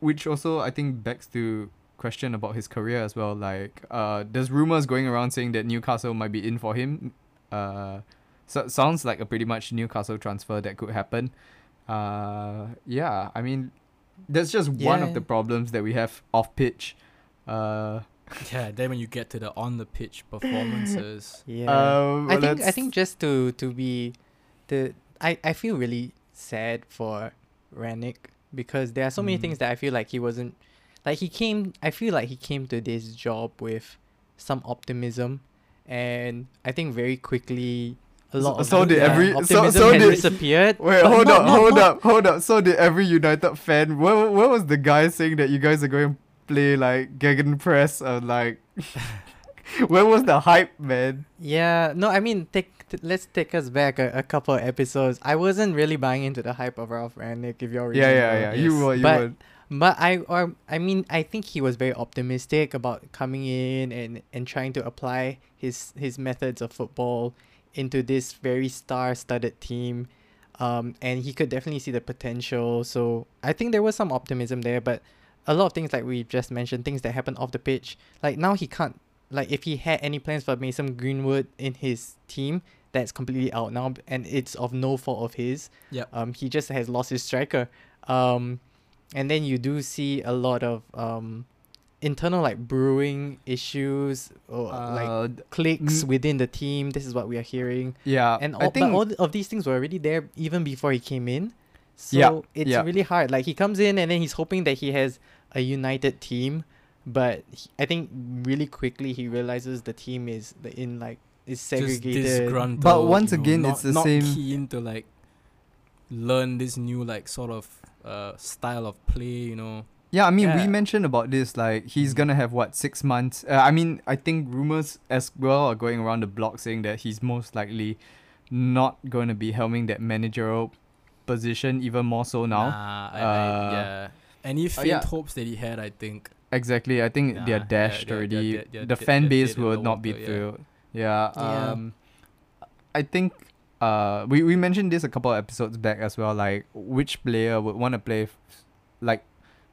which also I think begs to question about his career as well. Like, uh, there's rumors going around saying that Newcastle might be in for him. Uh, so sounds like a pretty much Newcastle transfer that could happen. Uh, yeah, I mean, that's just one of the problems that we have off pitch. Uh, Yeah, then when you get to the on the pitch performances, Yeah. uh, I think I think just to to be the I I feel really sad for Rangnick because there are so many Mm. things that I feel like he wasn't like he came I feel like he came to this job with some optimism and I think very quickly a So- lot of so did yeah, every- so- optimism so did- disappeared. Wait, hold not- up, not- hold not- up, hold up. So did every United fan? Where, where was the guy saying that you guys are going to play like Gegenpress or like? where was the hype, man? Yeah, no, I mean, take let's take us back a, a couple of episodes. I wasn't really buying into the hype of Ralph Rangnick, if you're Yeah, yeah, yeah. You Yes. were, you But- were. But I or I mean I think he was very optimistic about coming in and, and trying to apply his his methods of football into this very star studded team. Um and he could definitely see the potential. So I think there was some optimism there, but a lot of things like we just mentioned, things that happen off the pitch. Like now he can't like if he had any plans for Mason Greenwood in his team, that's completely out now and it's of no fault of his. Yep. Um he just has lost his striker. Um and then you do see a lot of um internal like brewing issues or like Uh, d- cliques mm. within the team this is what we are hearing yeah, and I think all of these things were already there even before he came in so Yeah, it's yeah. really hard like he comes in and then he's hoping that he has a united team but he, i think really quickly he realizes the team is in like is just segregated disgruntled. But once you know, again, not, it's the not same- keen to like learn this new like sort of uh style of play. You know, Yeah, I mean, we mentioned about this. Like, he's Mm. gonna have what six months. Uh, I mean, I think rumors as well are going around the block saying that he's most likely not going to be helming that managerial position even more so now. Nah, I, I, Uh, yeah. Any faint yeah. hopes that he had, I think. Exactly, I think Nah, they're yeah, dashed they're- already. they're- they're- the they're- fan they're base dead in will not be water, yeah. thrilled. Yeah. Yeah. Um, I think. Uh, we, we mentioned this a couple of episodes back as well. Like, which player would want to play, f- like,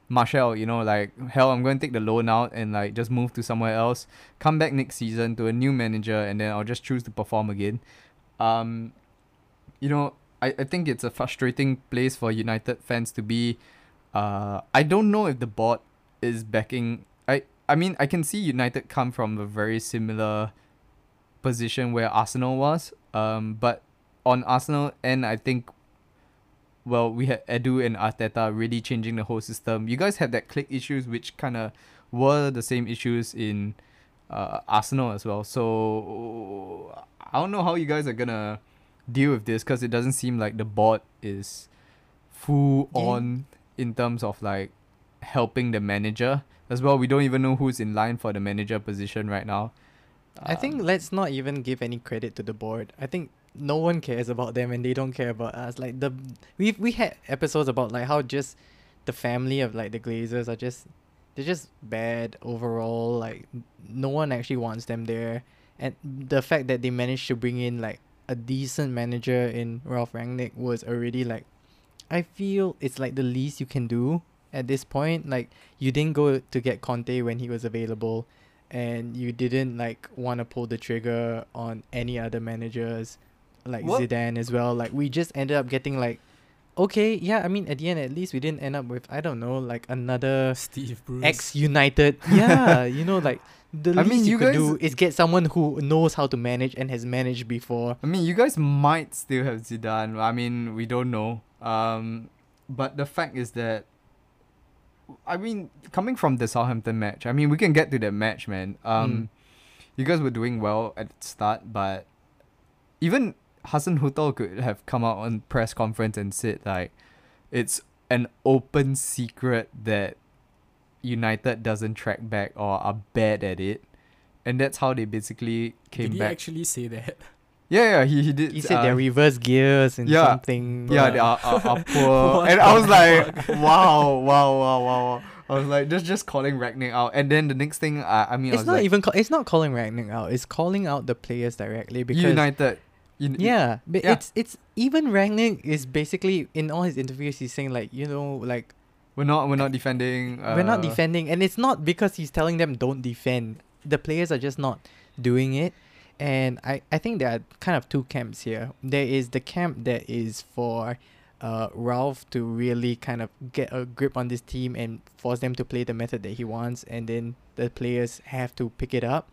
Martial? You know, like, hell, I'm going to take the loan out and like just move to somewhere else. Come back next season to a new manager, and then I'll just choose to perform again. Um, you know, I, I think it's a frustrating place for United fans to be. Uh, I don't know if the board is backing. I I mean, I can see United come from a very similar position where Arsenal was. Um, but on Arsenal end, I think. Well, we had Edu and Arteta really changing the whole system. You guys had that clique issues, which kind of were the same issues in uh, Arsenal as well. So I don't know how you guys are gonna deal with this because it doesn't seem like the board is full Yeah. on in terms of like helping the manager as well. We don't even know who's in line for the manager position right now. I think Um, let's not even give any credit to the board. I think no one cares about them and they don't care about us. Like the we've we had episodes about like how just the family of like the Glazers are just they're just bad overall. Like no one actually wants them there. And the fact that they managed to bring in like a decent manager in Ralph Rangnick was already like I feel it's like the least you can do at this point. Like you didn't go to get Conte when he was available and you didn't like want to pull the trigger on any other managers, like What? Zidane as well. Like we just ended up getting like, okay, yeah. I mean, at the end, at least we didn't end up with I don't know, like another Steve Bruce. ex United. yeah, you know, like the I least mean, you, you could guys- do is get someone who knows how to manage and has managed before. I mean, you guys might still have Zidane. I mean, we don't know. Um, but the fact is that, I mean, coming from the Southampton match, I mean, we can get to that match, man. Um, you guys were doing well at the start, but even Hasenhüttl could have come out on press conference and said like, it's an open secret that United doesn't track back or are bad at it. And that's how they basically came Did he back. actually say that? Yeah, yeah, he, he did. He said uh, they're reverse gears and yeah. something. Yeah, they are, are, are poor. And I was like, wow, wow, wow, wow. wow. I was like, just just calling Rangnick out. And then the next thing, uh, I mean, I It's was not like, even. Ca- it's not calling Rangnick out. It's calling out the players directly because United. Un- yeah, but Yeah. it's it's even Rangnick is basically in all his interviews he's saying like you know like We're not, we're not defending. Uh, we're not defending, and it's not because he's telling them don't defend. The players are just not doing it, and I I think there are kind of two camps here. There is the camp that is for. Uh, Ralph to really kind of get a grip on this team and force them to play the method that he wants, and then the players have to pick it up.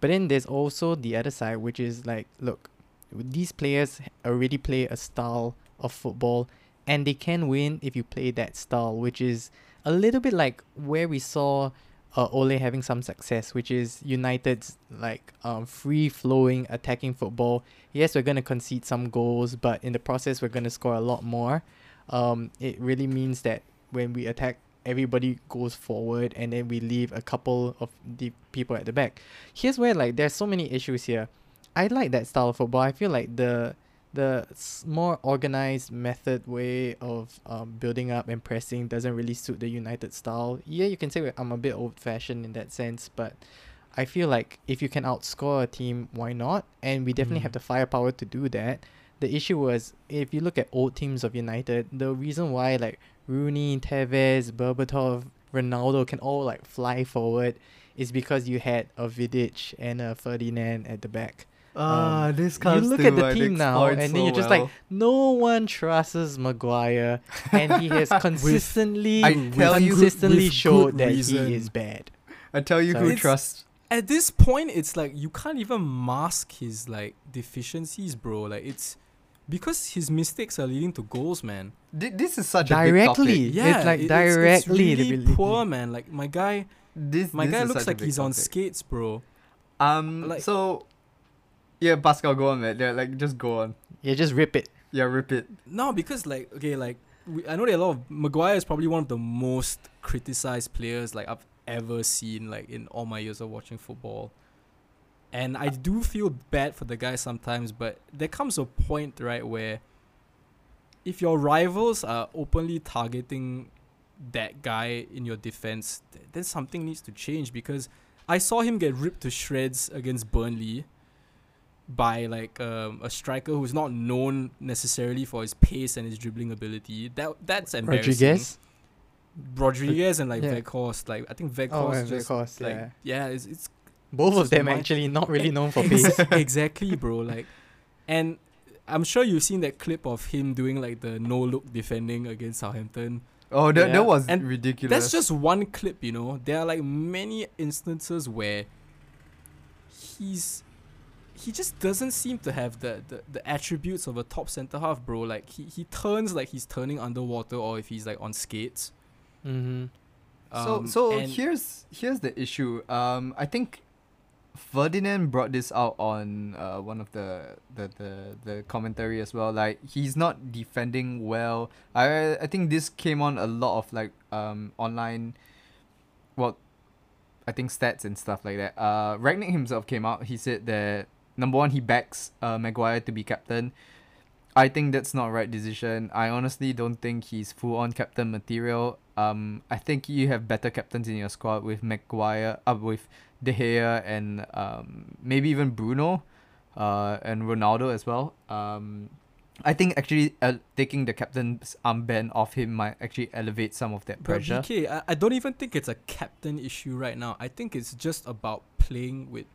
But then there's also the other side, which is like, look, these players already play a style of football, and they can win if you play that style, which is a little bit like where we saw uh, Ole having some success, which is United's like um, free flowing attacking football. Yes, we're gonna concede some goals, but in the process, we're gonna score a lot more. Um, it really means that when we attack, everybody goes forward, and then we leave a couple of the people at the back. Here's where like there's so many issues here. I like that style of football. I feel like the the more organized method way of um, building up and pressing doesn't really suit the United style. Yeah, you can say I'm a bit old fashioned in that sense, but I feel like if you can outscore a team, why not? And we definitely have Mm. the firepower to do that. The issue was if you look at old teams of United, the reason why like Rooney, Tevez, Berbatov, Ronaldo can all like fly forward is because you had a Vidic and a Ferdinand at the back. Ah, Um, this you look to at the team now, point and so then you're just well. like, no one trusts Maguire, and he has consistently, I consistently with showed that reason. he is bad. I tell you So who trusts. At this point, it's like you can't even mask his like deficiencies, bro. Like it's because his mistakes are leading to goals, man. Thi- This is such a Directly, topic. Yeah, it's like it- directly It's, the really really- poor, man. Like my guy, This my this guy looks like big he's on skates, bro. Um, Like- so yeah, Pascal, go on, man. Yeah, like just go on. Yeah, just rip it. Yeah, rip it. No, because like okay, like we, I know there are a lot of Maguire is probably one of the most criticized players like I've ever seen like in all my years of watching football. And I do feel bad for the guy sometimes, but there comes a point right where if your rivals are openly targeting that guy in your defense, th- then something needs to change because I saw him get ripped to shreds against Burnley by like um, a striker who's not known necessarily for his pace and his dribbling ability. That that's embarrassing. Rodriguez. Rodriguez and like Yeah. Weghorst. Like I think Weghorst Oh, and just Weghorst, like yeah. yeah, it's, it's Both This of them actually not really known for pace. exactly, bro. Like, and I'm sure you've seen that clip of him doing like the no look defending against Southampton. Oh, that, Yeah. that was And ridiculous. That's just one clip, you know. There are like many instances where he's he just doesn't seem to have the, the, the attributes of a top centre half, bro. Like he, he turns like he's turning underwater or if he's like on skates. mm-hmm. so Um, so and- here's here's the issue. Um, I think Ferdinand brought this out on uh one of the the the, the commentary as well. Like he's not defending well. I I think this came on a lot of like um online, well, I think stats and stuff like that. Uh, Rangnick himself came out. He said that number one he backs uh Maguire to be captain. I think that's not right decision. I honestly don't think he's full on captain material. Um, I think you have better captains in your squad with Maguire, uh, with De Gea and um maybe even Bruno, uh, and Ronaldo as well. Um, I think actually uh, taking the captain's armband off him might actually elevate some of that But pressure. BK, I, I don't even think it's a captain issue right now. I think it's just about playing with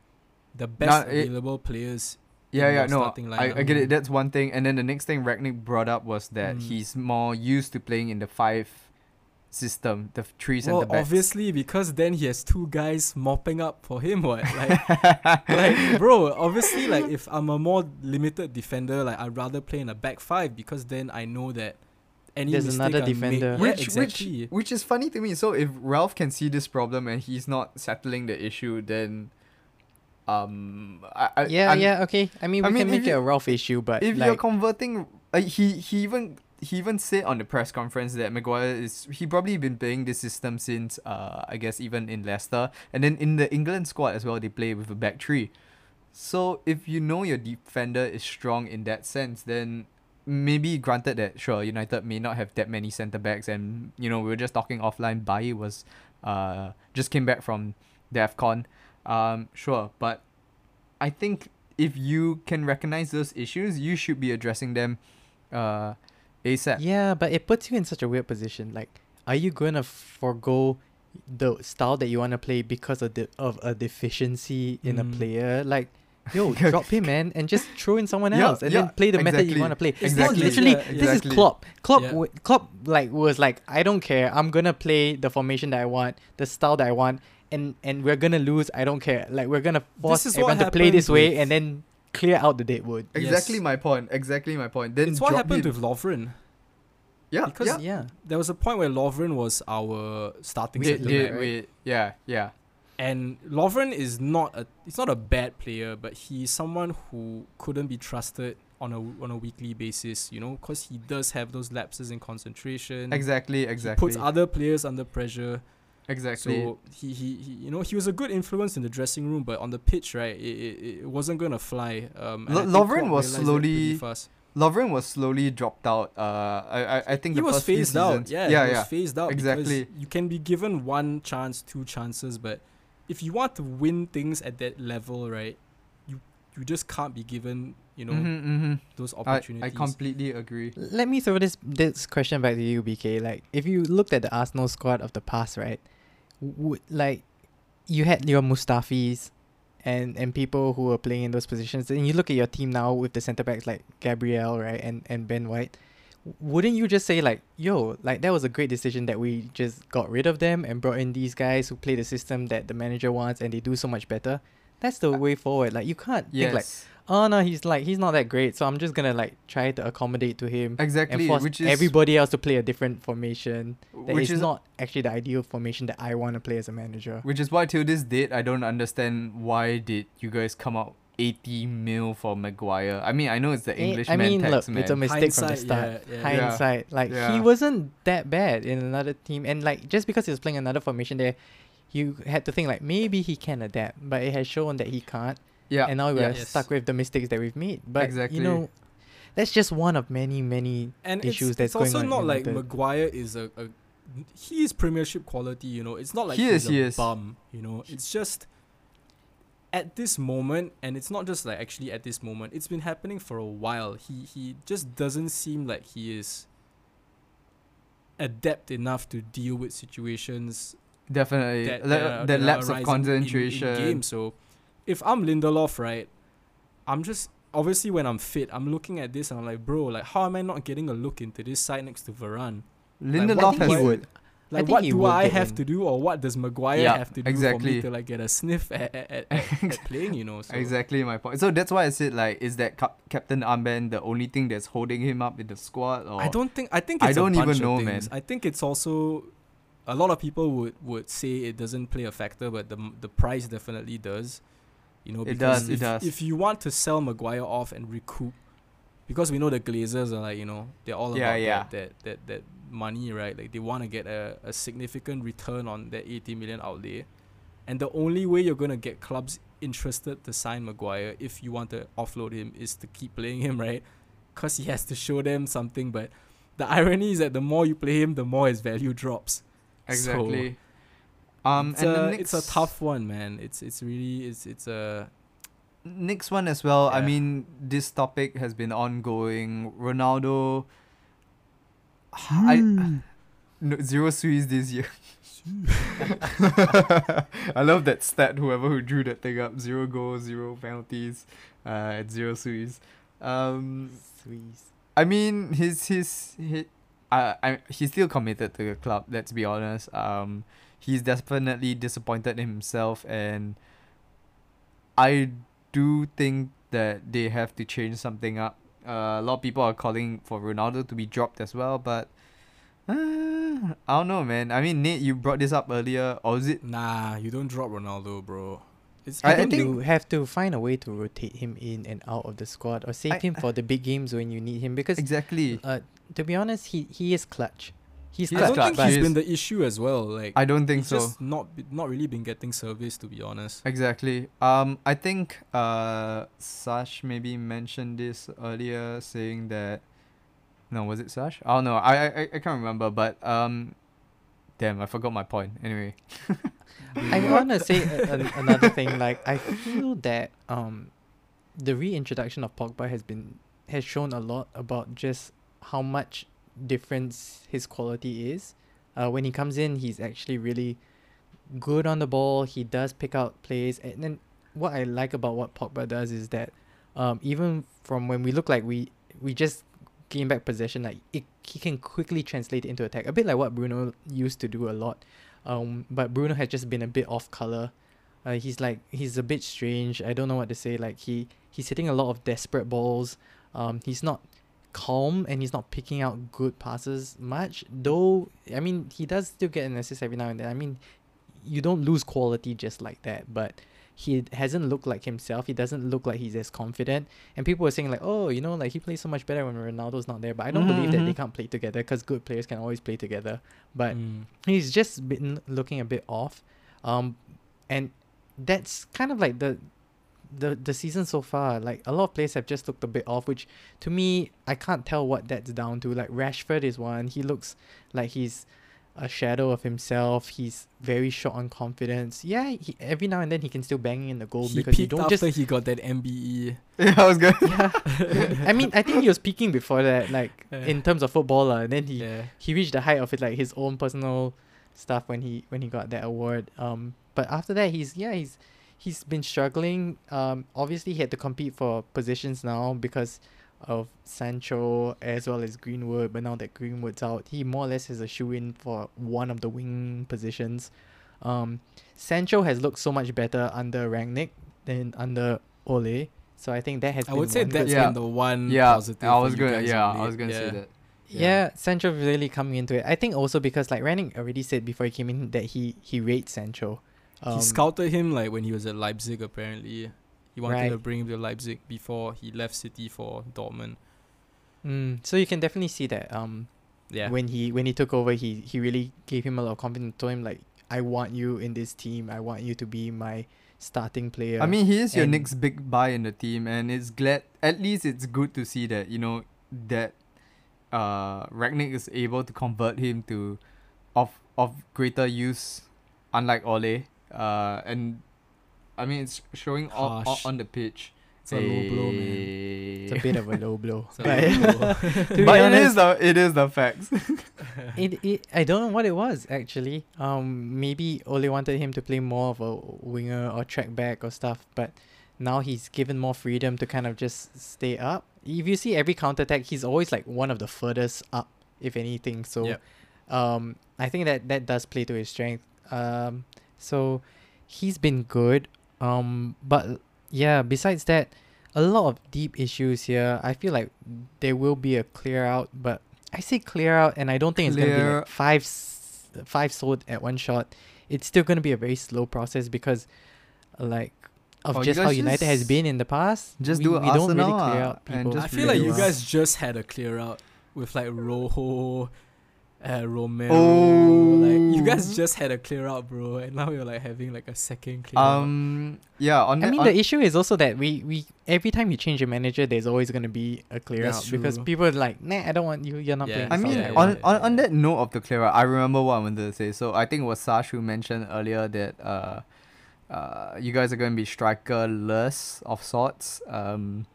the best Nah, it- available players. Yeah, in yeah, no, I, I get it. That's one thing. And then the next thing Rangnick brought up was that Mm. he's more used to playing in the five system, the three Well, centre backs. obviously, because then he has two guys mopping up for him. What like, like, bro? Obviously, like if I'm a more limited defender, like I'd rather play in a back five because then I know that any There's mistake another I defender. Make, yeah, exactly. which, which is funny to me. So if Ralph can see this problem and he's not settling the issue, then, um, I, I yeah, I'm- yeah, okay. I mean, I we mean, can make it a Ralph issue, but if you're converting, uh, he he even he even said on the press conference that Maguire is he probably been playing this system since uh I guess even in Leicester and then in the England squad as well they play with a back three. So if you know your defender is strong in that sense, then maybe granted that sure United may not have that many centre backs and you know we were just talking offline. Bailly was uh just came back from the AFCON. Um sure, but I think if you can recognize those issues, you should be addressing them uh ASAP. yeah, but it puts you in such a weird position. Like, are you gonna forego the style that you want to play because of the of a deficiency in a Mm. player? Like, yo, drop him, man, and just throw in someone Yeah, else, and yeah, then play the method you want to play. It's Exactly. not just- Literally, yeah, this is Klopp. Klopp, Yeah. w- Klopp, like was like, I don't care. I'm gonna play the formation that I want, the style that I want, and and we're gonna lose. I don't care. Like we're gonna force is everyone to play this way, and then clear out the deadwood. Exactly Yes. my point. Exactly my point. Then it's what happened him. with Lovren. yeah, because- yeah. Yeah. There was a point where Lovren was our starting Wait, centre wait, right? wait. Yeah, yeah. And Lovren is not a he's not a bad player, but he's someone who couldn't be trusted on a on a weekly basis, you know, because he does have those lapses in concentration. Exactly, He exactly. puts other players under pressure. Exactly. So he, he, he you know he was a good influence in the dressing room, but on the pitch, right, it, it, it wasn't gonna fly. Um, and Lo- I think Lovren was realised that pretty slowly- fast. Lovren was slowly dropped out. Uh, I, I, I think He the was first few phased out. Yeah, yeah, he yeah. was phased out. Exactly. You can be given one chance, two chances, but if you want to win things at that level, right, you you just can't be given, you know, Mhm, mhm. those I, opportunities. I completely agree. Let me throw this this question back to you, BK. Like, if you looked at the Arsenal squad of the past, right? Would like you had your Mustafis and and people who were playing in those positions, and you look at your team now with the centre backs like Gabriel, right, and and Ben White. Wouldn't you just say like, yo, like that was a great decision that we just got rid of them and brought in these guys who play the system that the manager wants and they do so much better? That's the uh, way forward. Like you can't Yes, think like, oh no, he's like he's not that great, so I'm just gonna like try to accommodate to him exactly. and force Which is everybody else to play a different formation. That which is is not actually the ideal formation that I want to play as a manager. Which is why till this date I don't understand why did you guys come out 80 mil for Maguire. I mean I know it's the Eh, English I mean, man look, tax it's a man. mistake from the start. yeah, yeah. Yeah. Hindsight, like he wasn't that bad in another team, and like just because he was playing another formation there, you had to think like maybe he can adapt, but it has shown that he can't, yeah. and now we're. Yes. stuck with the mistakes that we've made. But Exactly. you know, that's just one of many, many and issues it's, that's it's also going on not like United. Maguire is a, a he is premiership quality, you know. It's not like He he's is, a he is. bum, you know. It's just at this moment, and it's not just like actually at this moment. It's been happening for a while. He he just doesn't seem like he is adept enough to deal with situations Definitely. that, Le- that, the that are lapse of arising in- in- concentration. in, game. So if I'm Lindelof, right, I'm just obviously when I'm fit, I'm looking at this and I'm like, bro, like how am I not getting a look into this side next to Varane? Lindelof what has do would. Like what do I have in. to do, or what does Maguire Yeah, have to do for me to like get a sniff at at, at, at, at playing? You know, so Exactly my point. So that's why I said like, is that cap- Captain Armband the only thing that's holding him up in the squad? Or I don't think I think I it's don't a even bunch know, things. man. I think it's also a lot of people would would say it doesn't play a factor, but the the price definitely does. You know, It because does, it if, does. if you want to sell Maguire off and recoup, because we know the Glazers are like you know they're all Yeah, about yeah. That, that that that money, right? Like they want to get a, a significant return on that 80 million outlay, and the only way you're gonna get clubs interested to sign Maguire if you want to offload him is to keep playing him, right? Cause he has to show them something, but the irony is that the more you play him, the more his value drops. exactly. Um, it's, and a, the it's a tough one, man. It's it's really it's it's a next one as well. I mean, this topic has been ongoing. Ronaldo. I no, zero Swiss this year. I love that stat. Whoever who drew that thing up, zero goals, zero penalties, uh, at zero Swiss. Um, Swiss. I mean, he's he's he, uh, I he's still committed to the club. Let's be honest. Um, he's definitely disappointed in himself, and I do think that they have to change something up. Uh, a lot of people are calling for Ronaldo to be dropped as well, but uh, I don't know, man. I mean, Nate, you brought this up earlier, or is it? Nah, you don't drop Ronaldo, bro. It's I- I, think- you have to find a way to rotate him in and out of the squad or save I- him for the big games when you need him because Exactly. uh, to be honest, he he is clutch. He's He I don't think clutch, but he's he been the issue as well. Like I don't think he's so. just not not really been getting service to be honest. Exactly. Um, I think uh, Sash maybe mentioned this earlier, saying that. No, was it Sash? I don't know. I I, I- I can't remember, but um, damn, I forgot my point. Anyway. I want to say a, an another thing. Like I feel that um, the reintroduction of Pogba has been has shown a lot about just how much difference his quality is. Uh, when he comes in, he's actually really good on the ball. He does pick out plays, and then what I like about what Pogba does is that um, even from when we look like we we just gain back possession, like it, he can quickly translate into attack. A bit like what Bruno used to do a lot. Um, but Bruno has just been a bit off color. Uh, he's like he's a bit strange. I don't know what to say. Like he he's hitting a lot of desperate balls. Um, he's not calm and he's not picking out good passes much. Though I mean he does still get an assist every now and then. I mean, you don't lose quality just like that. But he hasn't looked like himself. He doesn't look like he's as confident. And people are saying like, oh, you know, like he plays so much better when Ronaldo's not there. But I don't Mhm, believe that they mhm. can't play together because good players can always play together. But Mm. he's just been looking a bit off um and that's kind of like the the the season so far like a lot of players have just looked a bit off which to me i can't tell what that's down to like rashford is one he looks like he's a shadow of himself he's very short on confidence yeah he, every now and then he can still bang in the goal he because you don't after just he got that. MBE. Yeah, I was good. yeah i mean i think he was peaking before that like Yeah. in terms of football uh, and then he Yeah. he reached the height of it like his own personal stuff when he when he got that award um but after that he's yeah he's he's been struggling um obviously he had to compete for positions now because of Sancho as well as Greenwood but now that Greenwood's out he more or less has a shoe in for one of the wing positions um Sancho has looked so much better under Rangnick than under Ole so I think that has been I been would say that's Yeah. been the one Yeah, positive. I was gonna. Yeah, of I was gonna yeah. say that. Yeah, Sancho really coming into it. I think also because like Rangnick already said before he came in that he he rates Sancho. Um, he scouted him like when he was at Leipzig. Apparently, he wanted to bring him to Leipzig before he left City for Dortmund. mm, so you can definitely see that um Yeah, when he when he took over he he really gave him a lot of confidence. Told him like I want you in this team. I want you to be my starting player. I mean, he is your next big buy in the team, and it's glad. At least it's good to see that you know that uh Rangnick is able to convert him to of of greater use, unlike Ole. Uh, and I mean it's showing on, on, on the pitch. It's a low blow, man. it's a bit of a low blow. A but low blow. but honest, is the it is the facts. it, it I don't know what it was actually. Um, maybe Ole wanted him to play more of a winger or track back or stuff, but now he's given more freedom to kind of just stay up. If you see every counter attack, he's always like one of the furthest up, if anything. So, Yep. um, I think that that does play to his strength. Um, so he's been good. Um, but yeah, besides that, a lot of deep issues here. I feel like there will be a clear out, but I say clear out, and I don't think it's gonna be like five five sold at one shot. It's still gonna be a very slow process because, like, of Oh, just how guys United has been in the past. just we, do we don't really clear ah, out and people. just I feel like you guys just had a clear out with like Rojo, uh, Romero. Oh. Like you guys just had a clear out, bro, and now you're like having like a second clear out. Um, yeah. On I that- mean, on, the issue is also that we, we every time you change a manager, there's always gonna be a clear That's out because people are like, nah, I don't want you. You're not Yeah. playing. I mean, yeah, on, yeah, on, on that note of the clear out, I remember what I wanted to say. So I think it was Sash who mentioned earlier that uh, uh, you guys are going to be strikerless of sorts. Um,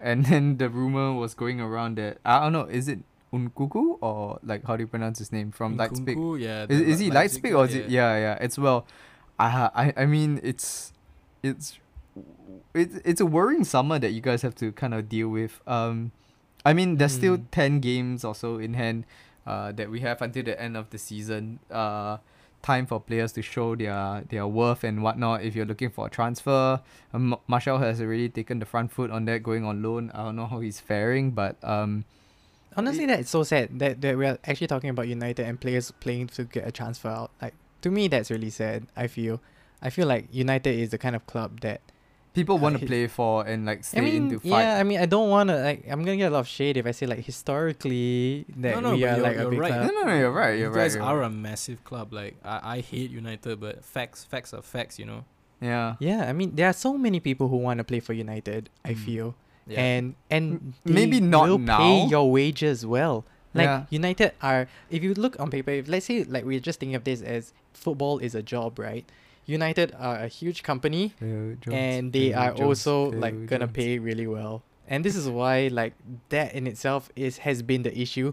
and then the rumor was going around that I don't know, is it Nkunku or like how do you pronounce his name from Leipzig? Yeah. Is, is he Le- Leipzig Lightspeak or is guy, it? Yeah, yeah. It's well, I I I mean it's it's it's it's a worrying summer that you guys have to kind of deal with. Um, I mean there's still Mm. ten games or so in hand, uh, that we have until the end of the season. Uh, time for players to show their their worth and whatnot. If you're looking for a transfer, um, Martial has already taken the front foot on that, going on loan. I don't know how he's faring, but um, Honestly, that's so sad that, that we're actually talking about United and players playing to get a transfer out. Like to me, that's really sad. I feel, I feel like United is the kind of club that people want Uh, to his- play for and like stay I mean, into fight. yeah. I mean, I don't want to like. I'm gonna get a lot of shade if I say like historically that No, no, we but are you're- like a you're big right. club. No, no, no, you're right. you You're guys right. you're are right. a massive club. Like I, I hate United, but facts facts are facts. You know. Yeah. Yeah, I mean, there are so many people who want to play for United. I Mm. feel, Yeah. and and M- maybe not will pay your wages well. Like Yeah. United are, if you look on paper, if let's say like we're just thinking of this as football is a job, right? United are a huge company, and they are also like gonna pay really well. And this is why like that in itself is has been the issue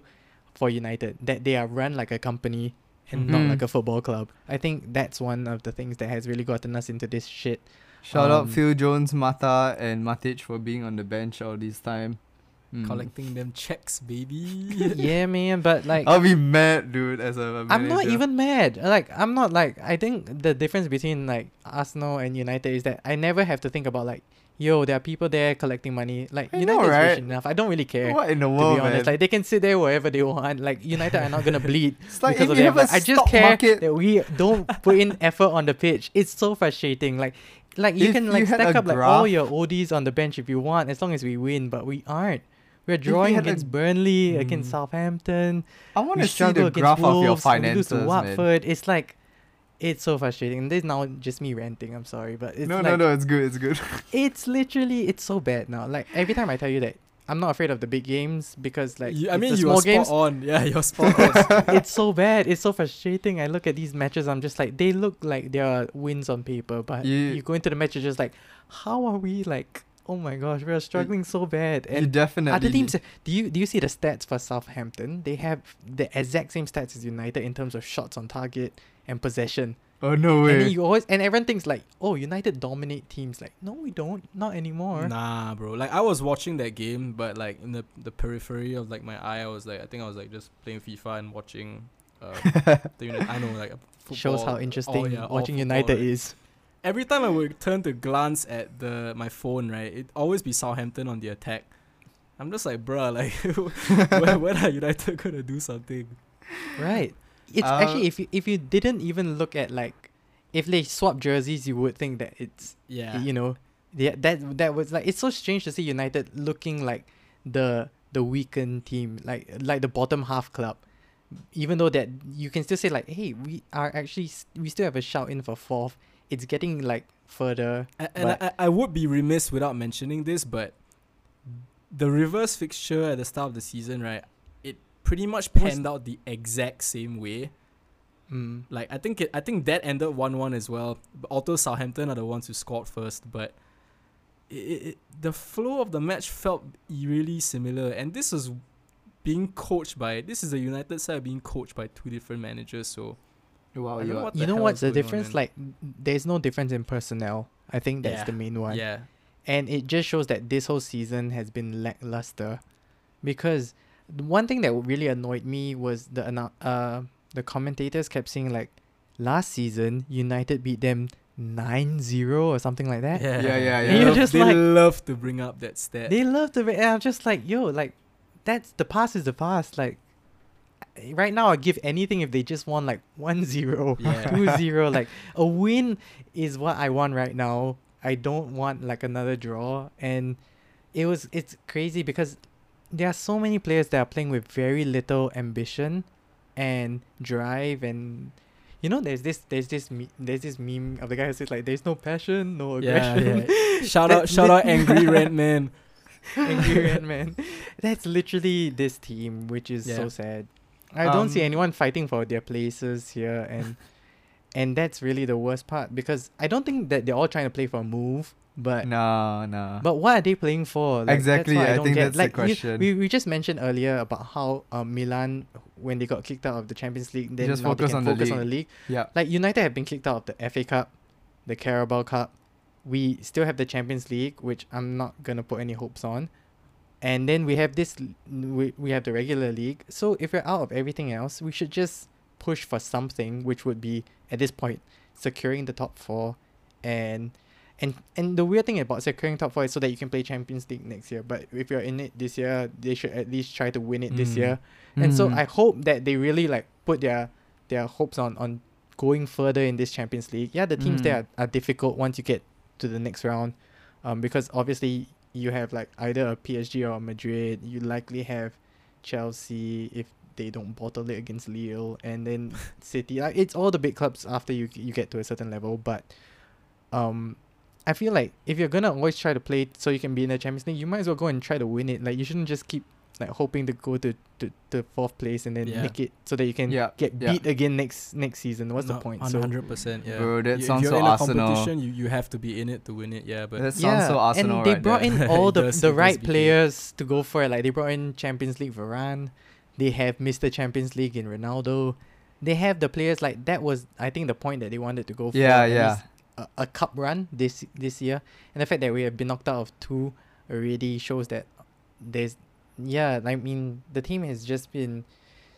for United that they are run like a company and not Mhm. like a football club. I think that's one of the things that has really gotten us into this shit. Shout out um, Phil Jones, Mata, and Matic for being on the bench all this time. Mm. collecting them checks, baby. yeah, man, but like I'll be mad, dude. As a I'm not even mad. Like I'm not like I think the difference between like Arsenal and United is that I never have to think about like yo, there are people there collecting money. Like I know, right? rich enough. I don't really care. What in the world, To be honest, man? like they can sit there wherever they want. Like United are not gonna bleed it's like because if of you them. have a I just stock care market. that we don't put in effort on the pitch. It's so frustrating. Like, like you If can like had stack up like all your oldies on the bench if you want, as long as we win. But we aren't. We're drawing had a- against Burnley, against Mm. Southampton. I want to see the against graph of your Wolves, we lose finances, to man. Watford. It's like, it's so frustrating. And this is now just me ranting. I'm sorry, but it's no, like, no, no. It's good. It's good. it's literally it's so bad now. Like every time I tell you that I'm not afraid of the big games because like You- I mean, the you small are games. spot on. Yeah, you're spot on. it's so bad. It's so frustrating. I look at these matches. I'm just like, they look like they are wins on paper, but You- you, go into the match, you're just like, how are we like? Oh my gosh, we are struggling so bad. you And definitely. other teams, do you do you see the stats for Southampton? They have the exact same stats as United in terms of shots on target and possession. Oh no And way. then you always and everyone thinks like, oh, United dominate teams. Like, no, we don't. Not anymore. Nah, bro. Like I was watching that game, but like in the the periphery of like my eye, I was like, I think I was like just playing FIFA and watching. Uh, the Uni- I know like football. Shows how all- interesting yeah, watching football, United right? is. Every time I would turn to glance at the my phone, right, it always be Southampton on the attack. I'm just like, bruh, like, when, when are United gonna do something? Right. It's Uh, actually if you if you didn't even look at like if they swap jerseys, you would think that it's Yeah. you know yeah that that was like it's so strange to see United looking like the the weakened team like like the bottom half club. Even though that you can still say like, hey, we are actually we still have a shout in for fourth. It's getting like further. A- and I, I would be remiss without mentioning this, but the reverse fixture at the start of the season, right? It pretty much panned out the exact same way. Mm. Like I think it, I think that ended one one as well. But Although Southampton are the ones who scored first, but it, it, it- the flow of the match felt really similar, and this was being coached by this is the United side being coached by two different managers. So wow, you know what You the know what's the going on, difference? Like, there's no difference in personnel. I think that's Yeah. the main one. yeah, and it just shows that this whole season has been lackluster because the one thing that really annoyed me was the annou- uh the commentators kept saying like last season United beat them 9-0 or something like that. yeah, Yeah, yeah, They yeah. You're love- just they like- love to bring up that stat. They love to and I'm just like, yo, like that's the past is the past. Like right now I'd give anything if they just won like 1-0, Yeah. 2-0. like a win is what I want right now. I don't want like another draw and it was it's crazy because there are so many players that are playing with very little ambition and drive and you know there's this there's this me- there's this meme of the guy who says like there's no passion no aggression yeah. yeah. Shout out, shout out, angry rent man. Angry Red Man. That's literally this team, which is Yeah. so sad. I don't see Um, anyone fighting for their places here, and and that's really the worst part because I don't think that they're all trying to play for a move, but no, no. but what are they playing for? Like, Exactly, I, I don't think get. that's like, you- question. We, we just mentioned earlier about how um, Milan, when they got kicked out of the Champions League, then Just now they focus can on the focus on league. the league. yeah. Like United have been kicked out of the FA Cup, the Carabao Cup. We still have the Champions League, which I'm not gonna put any hopes on. And then we have this, we, we have the regular league. So if we're out of everything else, we should just push for something, which would be at this point securing the top four, and and and the weird thing about securing top four is so that you can play Champions League next year. But if you're in it this year, they should at least try to win it this Mm. year. And so Mhm. I hope that they really like put their their hopes on on going further in this Champions League. Yeah, the teams there Mm. are, are difficult once you get to the next round, um, because obviously you have like either a PSG or a Madrid. You likely have Chelsea if they don't bottle it against Lille, and then City. Like it's all the big clubs after you you get to a certain level, but um. I feel like if you're gonna always try to play so you can be in the Champions League, you might as well go and try to win it. Like you shouldn't just keep like hoping to go to, to, to fourth place and then Yeah. make it so that you can Yeah, get yeah. beat again next next season. What's the point? Hundred percent. Yeah, Bro, that You- sounds if you're so in a competition, you, you have to be in it to win it. Yeah, but that sounds so Arsenal and they right brought there. in all the does- the right BK. players to go for it. Like they brought in Champions League Varane, they have Mr. Champions League in Ronaldo. They have the players like that was I think the point that they wanted to go for. Yeah, yeah. A, a cup run this this year, and the fact that we have been knocked out of two already shows that there's yeah. I mean the team has just been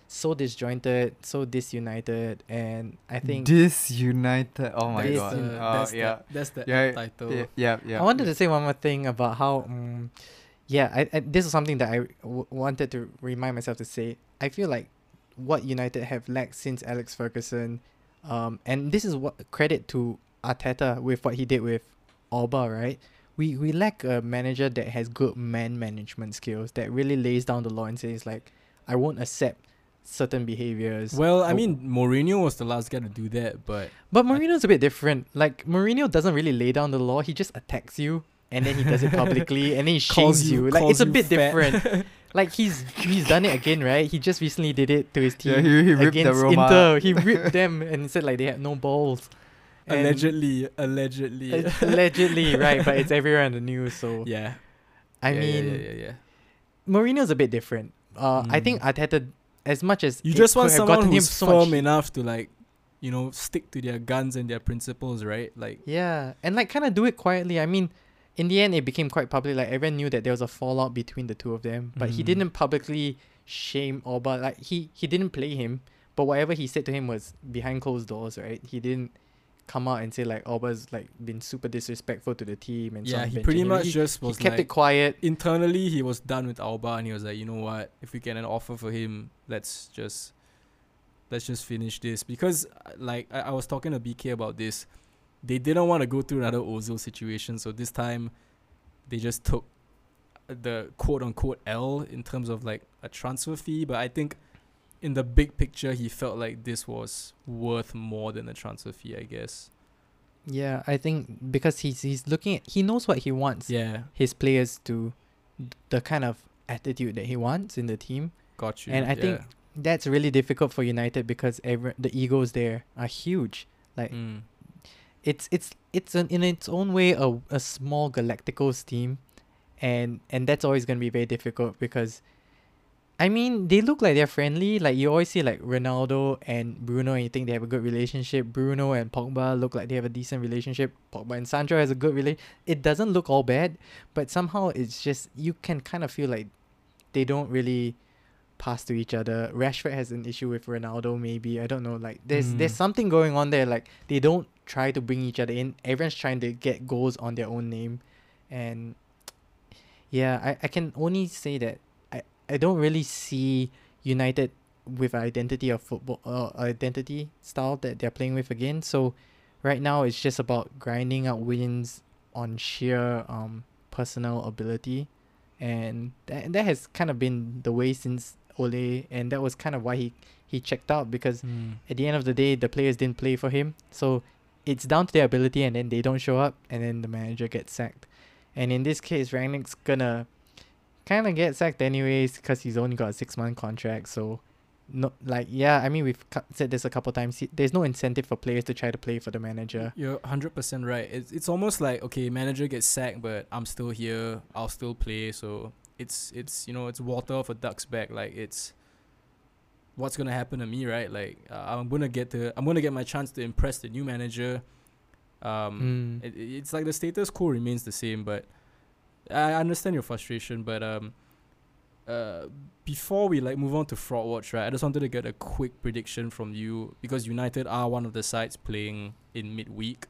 so disjointed, so disunited, and I think disunited. Oh my Dis- god. uh, oh that's yeah. the, that's the Yeah, title. yeah. Yeah. Yeah. I wanted to say one more thing about how, um, yeah, I, I this is something that I w- wanted to remind myself to say. I feel like what United have lacked since Alex Ferguson, um, and this is what credit to Arteta with what he did with Auba, right? We we lack a manager that has good man management skills that really lays down the law and says like, I won't accept certain behaviors. Well, I mean, Mourinho was the last guy to do that, but But Mourinho's a bit different. Like Mourinho doesn't really lay down the law. He just attacks you and then he does it publicly and then he shames you. Like it's a bit different. like he's he's done it again, right? He just recently did it to his team Yeah, he, he against Inter. He ripped them and said like they had no balls. And- allegedly, allegedly. allegedly, right? But it's everywhere in the news. So yeah. I yeah, mean, yeah, yeah, yeah, yeah. Mourinho's a bit different. Uh, I think Mm. Arteta, as much as You just want someone who's so firm much enough to like, you know, stick to their guns and their principles, right? Like, Yeah, and like kind of do it quietly. I mean, in the end, it became quite public. Like everyone knew that there was a fallout between the two of them, but he Mhm. didn't publicly shame Auba. Like he he didn't play him, but whatever he said to him was behind closed doors, right? He didn't come out and say like Auba's like been super disrespectful to the team and yeah, he pretty him. much he, just was kept like, it quiet. internally he was done with Auba and he was like, you know what? If we get an offer for him, let's just let's just finish this because like I, I was talking to BK about this. They didn't want to go through another Ozil situation, so this time they just took the quote unquote L in terms of like a transfer fee, but I think in the big picture he felt like this was worth more than a transfer fee, I guess. Yeah, I think because he's he's looking at he knows what he wants Yeah, his players to, the kind of attitude that he wants in the team. got you. And I think that's really difficult for United because every, the egos there are huge. Like Mm. it's it's it's an, in its own way a, a small Galacticos team, and and that's always gonna be very difficult because, I mean they look like they're friendly. Like you always see like Ronaldo and Bruno, and you think they have a good relationship. Bruno and Pogba look like they have a decent relationship. Pogba and Sancho has a good relation. It doesn't look all bad, but somehow it's just you can kind of feel like they don't really pass to each other. Rashford has an issue with Ronaldo, maybe. I don't know. Like there's there's Mm. something going on there. Like they don't try to bring each other in. Everyone's trying to get goals on their own name. And yeah, I, I can only say that I, don't really see United with identity of football uh, identity style that they're playing with again. So right now it's just about grinding out wins on sheer um personal ability and that, that has kind of been the way since Ole and that was kind of why he he checked out because Mm. at the end of the day the players didn't play for him so it's down to their ability and then they don't show up and then the manager gets sacked and in this case Rangnick's gonna kind of get sacked anyways because he's only got a six month contract so no, like yeah, I mean we've cu- said this a couple times. he- There's no incentive for players to try to play for the manager. You're hundred percent right. It's it's almost like okay, manager gets sacked, but I'm still here. I'll still play. So it's it's you know it's water off a duck's back. Like it's what's gonna happen to me, right? Like uh, I'm gonna get to I'm gonna get my chance to impress the new manager. Um, Mm. it, it- it's like the status quo remains the same, but I understand your frustration. But um, uh, before we like move on to fraud watch, right? I just wanted to get a quick prediction from you because United are one of the sides playing in midweek.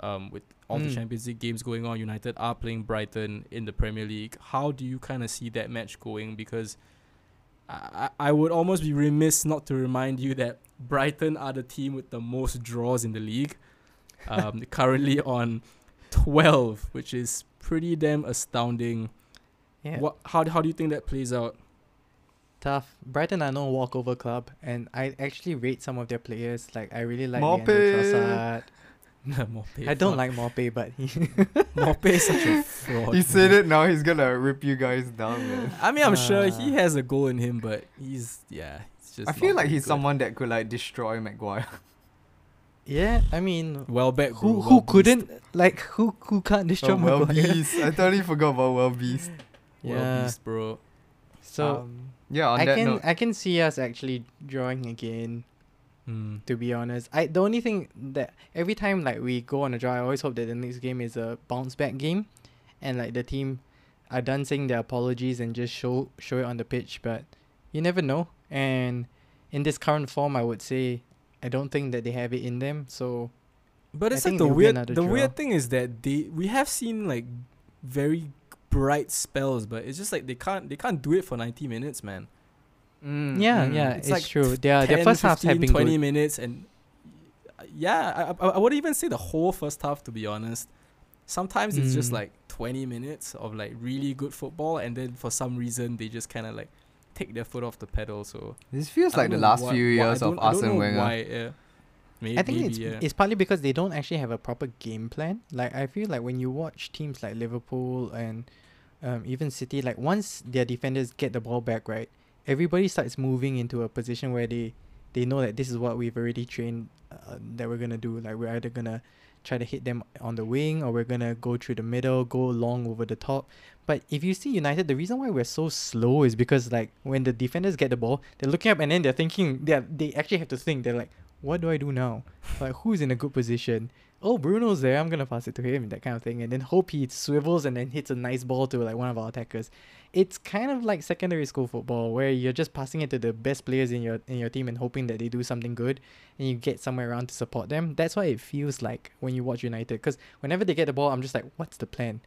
Um, with all the Mm. Champions League games going on, United are playing Brighton in the Premier League. How do you kind of see that match going? Because I, I I would almost be remiss not to remind you that Brighton are the team with the most draws in the league. Um, currently on 12, which is pretty damn astounding. Yeah, What? How, how do you think that plays out? tough. Brighton are no walkover club, and I actually rate some of their players. Like I really like Maupay. Leandro Trossard. I don't fuck. like Maupay, but he Maupay is such a fraud. He said it now. He's gonna rip you guys down, man. I mean, I'm sure he Uh, has a goal in him, but he's yeah, it's just. I feel like he's good. someone that could like destroy Maguire. Yeah, I mean, Welbeck. who who well couldn't like who who can't destroy Oh, well Maguire? beast. I totally forgot about well beast. Well Yeah. beast, bro. So Um, yeah, on I that can note, I can see us actually drawing again. Hmm. To be honest, I the only thing that every time like we go on a draw, I always hope that the next game is a bounce back game, and like the team are done saying their apologies and just show show it on the pitch. But you never know. And in this current form, I would say I don't think that they have it in them. So But I it's like think the weird. The draw. weird thing is that they we have seen like very bright spells, but it's just like they can't they can't do it for 90 minutes, man. Mm, yeah, mm. yeah, It's it's, like true. Their their first half have been 20 good. minutes and yeah I, I, I would even say the whole first half to be honest sometimes it's just Mm. like 20 minutes of like really good football and then for some reason they just kind of like take their foot off the pedal so This feels I like the last why- few years of don't- Arsene Wenger. why, yeah. Maybe, I think it's yeah. it's partly because they don't actually have a proper game plan. Like I feel like when you watch teams like Liverpool and um, even City, like once their defenders get the ball back, right, everybody starts moving into a position where they they know that this is what we've already trained uh, that we're gonna do. Like we're either gonna try to hit them on the wing or we're gonna go through the middle, go long over the top. But if you see United, the reason why we're so slow is because like when the defenders get the ball, they're looking up and then they're thinking they they actually have to think. They're like, what do I do now? Like who's in a good position? Oh, Bruno's there. I'm gonna pass it to him, that kind of thing, and then hope he swivels and then hits a nice ball to like one of our attackers. It's kind of like secondary school football where you're just passing it to the best players in your in your team and hoping that they do something good, and you get somewhere around to support them. That's why it feels like when you watch United, because whenever they get the ball, I'm just like, what's the plan?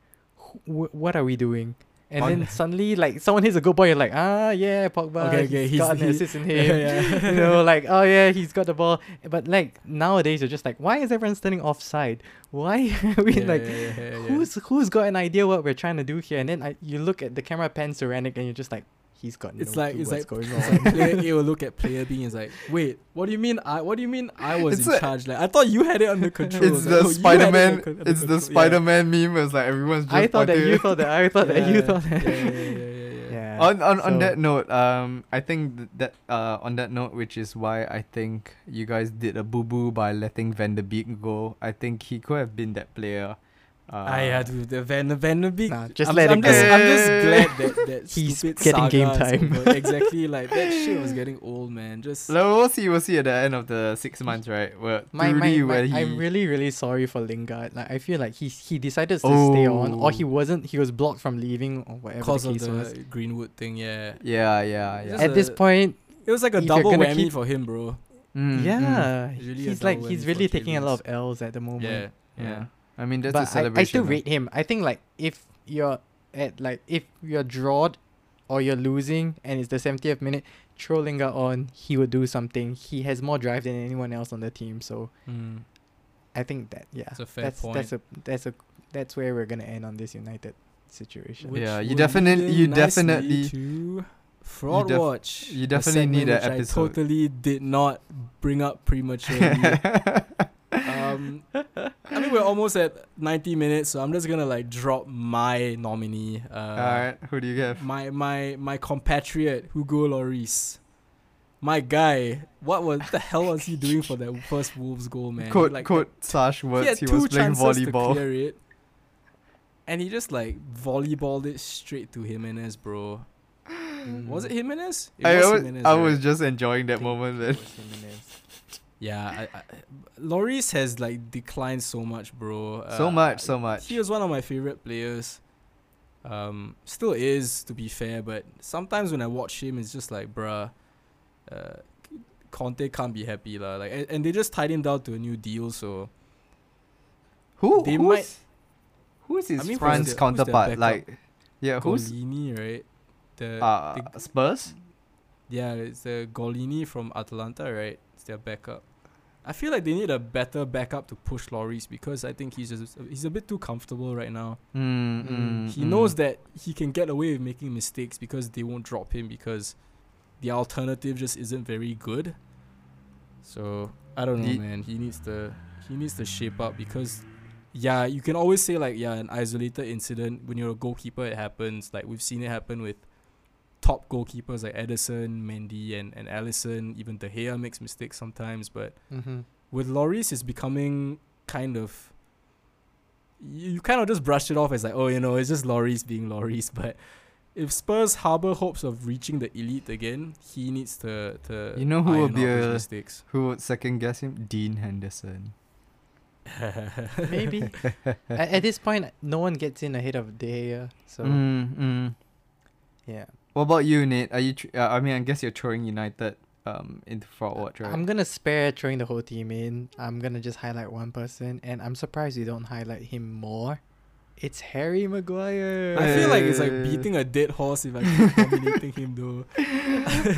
Wh- what are we doing? And On- then suddenly, like someone hits a good ball, you're like, ah, yeah, Pogba, Okay, okay, he's he's- got an assist in yeah, him. yeah. you know, like, oh yeah, he's got the ball. But like nowadays, you're just like, why is everyone standing offside? Why are we Yeah, like, yeah, yeah, yeah, yeah. who's who's got an idea what we're trying to do here? And then I, you look at the camera pans to Rangnick and you're just like, he's got no It's like clue it's what's like, going it's on. like player A will look at player B and is like, wait, what do you mean I what do you mean I was It's in a- charge? Like I thought you had it under control. It's Like, the "Oh, you had it Spider Man. under It's the control." Yeah. Spider Man meme. It's like everyone's just. I thought that pointing- you thought that. I thought that you thought that. yeah, yeah, yeah, yeah, yeah, yeah. Yeah. on on, on that note, um, I think th- that uh on that note, which is why I think you guys did a boo boo by letting Van der Beek go. I think he could have been that player. Uh, Ah, yeah, dude, the Van Van der Beek. Nah, just I'm, let I'm it just, go. I'm just glad that that He's stupid getting game time. exactly, like that shit was getting old, man. Just Well, we'll see. We'll see at the end of the six months, right? Where My, my, truly my, where he. I'm really really sorry for Lingard. Like I feel like he he decided to stay on, or he Oh. wasn't. He was blocked from leaving, or whatever because the of case was. the Greenwood thing, yeah. yeah, yeah, yeah. just At this point, It was like a double gonna whammy keep- for him, bro. Mm, mm. yeah, It's really he's like he's really taking a lot of Davies. L's at the moment. Yeah, yeah. yeah. I mean, that's but a I, celebration. I I still huh? rate him. I think like if you're at like if you're drawed or you're losing and it's the 70th minute, throw Lingard on, he would do something. He has more drive than anyone else on the team. So Mm. I think that yeah, That's a fair that's point. that's a that's a that's where we're gonna end on this United situation. Which Yeah, you will definite- lead you in definitely- to fraud def- watch. you a definitely need segment an episode. I totally did not bring up prematurely. um, I mean, we're almost at 90 minutes, so I'm just gonna like drop my nominee. Uh, All right, who do you have? My my my compatriot Hugo Lloris, My guy, what was the hell was he doing for that first Wolves goal, man? Quote like, quote Sash he words. had He, two was playing chances to volleyball. clear it, and he just like volleyballed it straight to Jimenez, bro. Was it Jimenez? It I, was Jimenez, I right? was just enjoying that moment, it man. Yeah, I, I, Lloris has like declined so much, bro. So Uh, much, so much. He was one of my favorite players. Um, still is to be fair, but sometimes when I watch him, it's just like, bruh, uh, Conte can't be happy lah. Like, and, and they just tied him down to a new deal, so Who They who's, might- who's his I mean, France their- counterpart? Like, yeah, who's Gollini, right? The, uh the Spurs? yeah, it's the Gollini from Atalanta, right? Their backup. I feel like they need a better backup to push Lloris because I think he's just he's a bit too comfortable right now. Mm, mm, he mm. knows that he can get away with making mistakes because they won't drop him because the alternative just isn't very good. So I don't know, He- man. He needs to he needs to shape up because yeah, you can always say like yeah, an isolated incident when you're a goalkeeper it happens. Like we've seen it happen with top goalkeepers like Ederson, Mendy and, and Alisson, even De Gea makes mistakes sometimes, but Mm-hmm. with Lloris it's becoming kind of you, you kind of just brush it off as like oh you know it's just Lloris being Lloris but if Spurs harbor hopes of reaching the elite again he needs to to You know who will be out his a- mistakes Who would second guess him? Dean Henderson. Maybe. at, at this point, no one gets in ahead of De Gea. So Mm, mm. yeah, What about you, Nate? Are you? Tr- uh, I mean, I guess you're throwing United um into fraud watch, right? I'm gonna spare throwing the whole team in. I'm gonna just highlight one person, and I'm surprised you don't highlight him more. It's Harry Maguire. I feel like it's like Uh, beating a dead horse if I keep nominating him though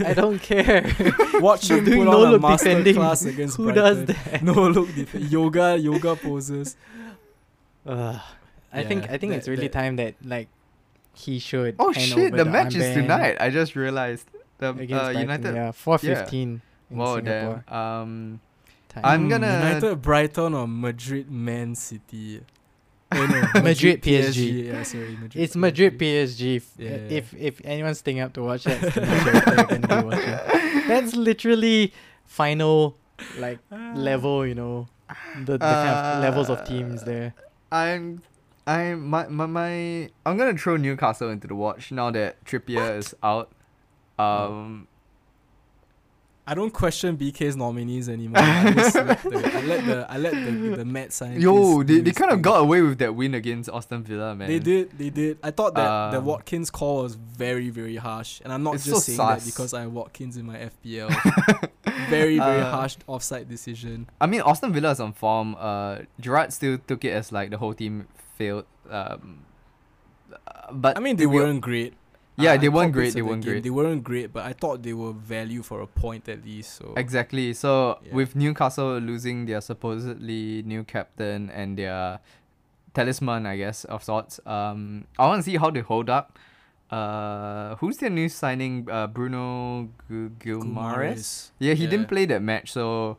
I don't care. watch him Doing put no on a look master defending. class against Who does Brighton. that? no look def- yoga yoga poses Ugh. I think I think that- it's really that- time that like he should. oh hand shit! over The match is tonight. I just realized. The against uh, Brighton, United. Yeah, four fifteen in Wow, Singapore. damn. Um, time. I'm Hmm, gonna- United Brighton or Madrid Man City Oh, no, Madrid PSG. Yeah, sorry, Madrid. It's Madrid PSG. F- Yeah, yeah. If if anyone's staying up to watch that, it's the match that you're gonna be watching. That's literally final like level. You know, the, the kind of levels of teams there. I'm. I'm my, my my I'm gonna throw Newcastle into the watch now that Trippier is out. Um, I don't question BK's nominees anymore. I just let the I let the I let the the mad scientists. yo, they, they kind of got away with that win against Aston Villa, man. They did, they did. I thought that the Um, Watkins call was very, very harsh, and I'm not just so saying that because I have Watkins in my FPL. very, very Uh, harsh offside decision. I mean, Aston Villa is on form. Uh, Gerrard still took it as like the whole team failed. Um, but I mean, they weren't great. Yeah, they weren't great, they weren't game. great. They weren't great, but I thought they were value for a point at least. So Exactly. So Yeah. with Newcastle losing their supposedly new captain and their talisman, I guess of sorts, um, I want to see how they hold up. Uh, who's their new signing? Uh, Bruno Guimaraes. Guimaraes. Yeah, he didn't play that match, so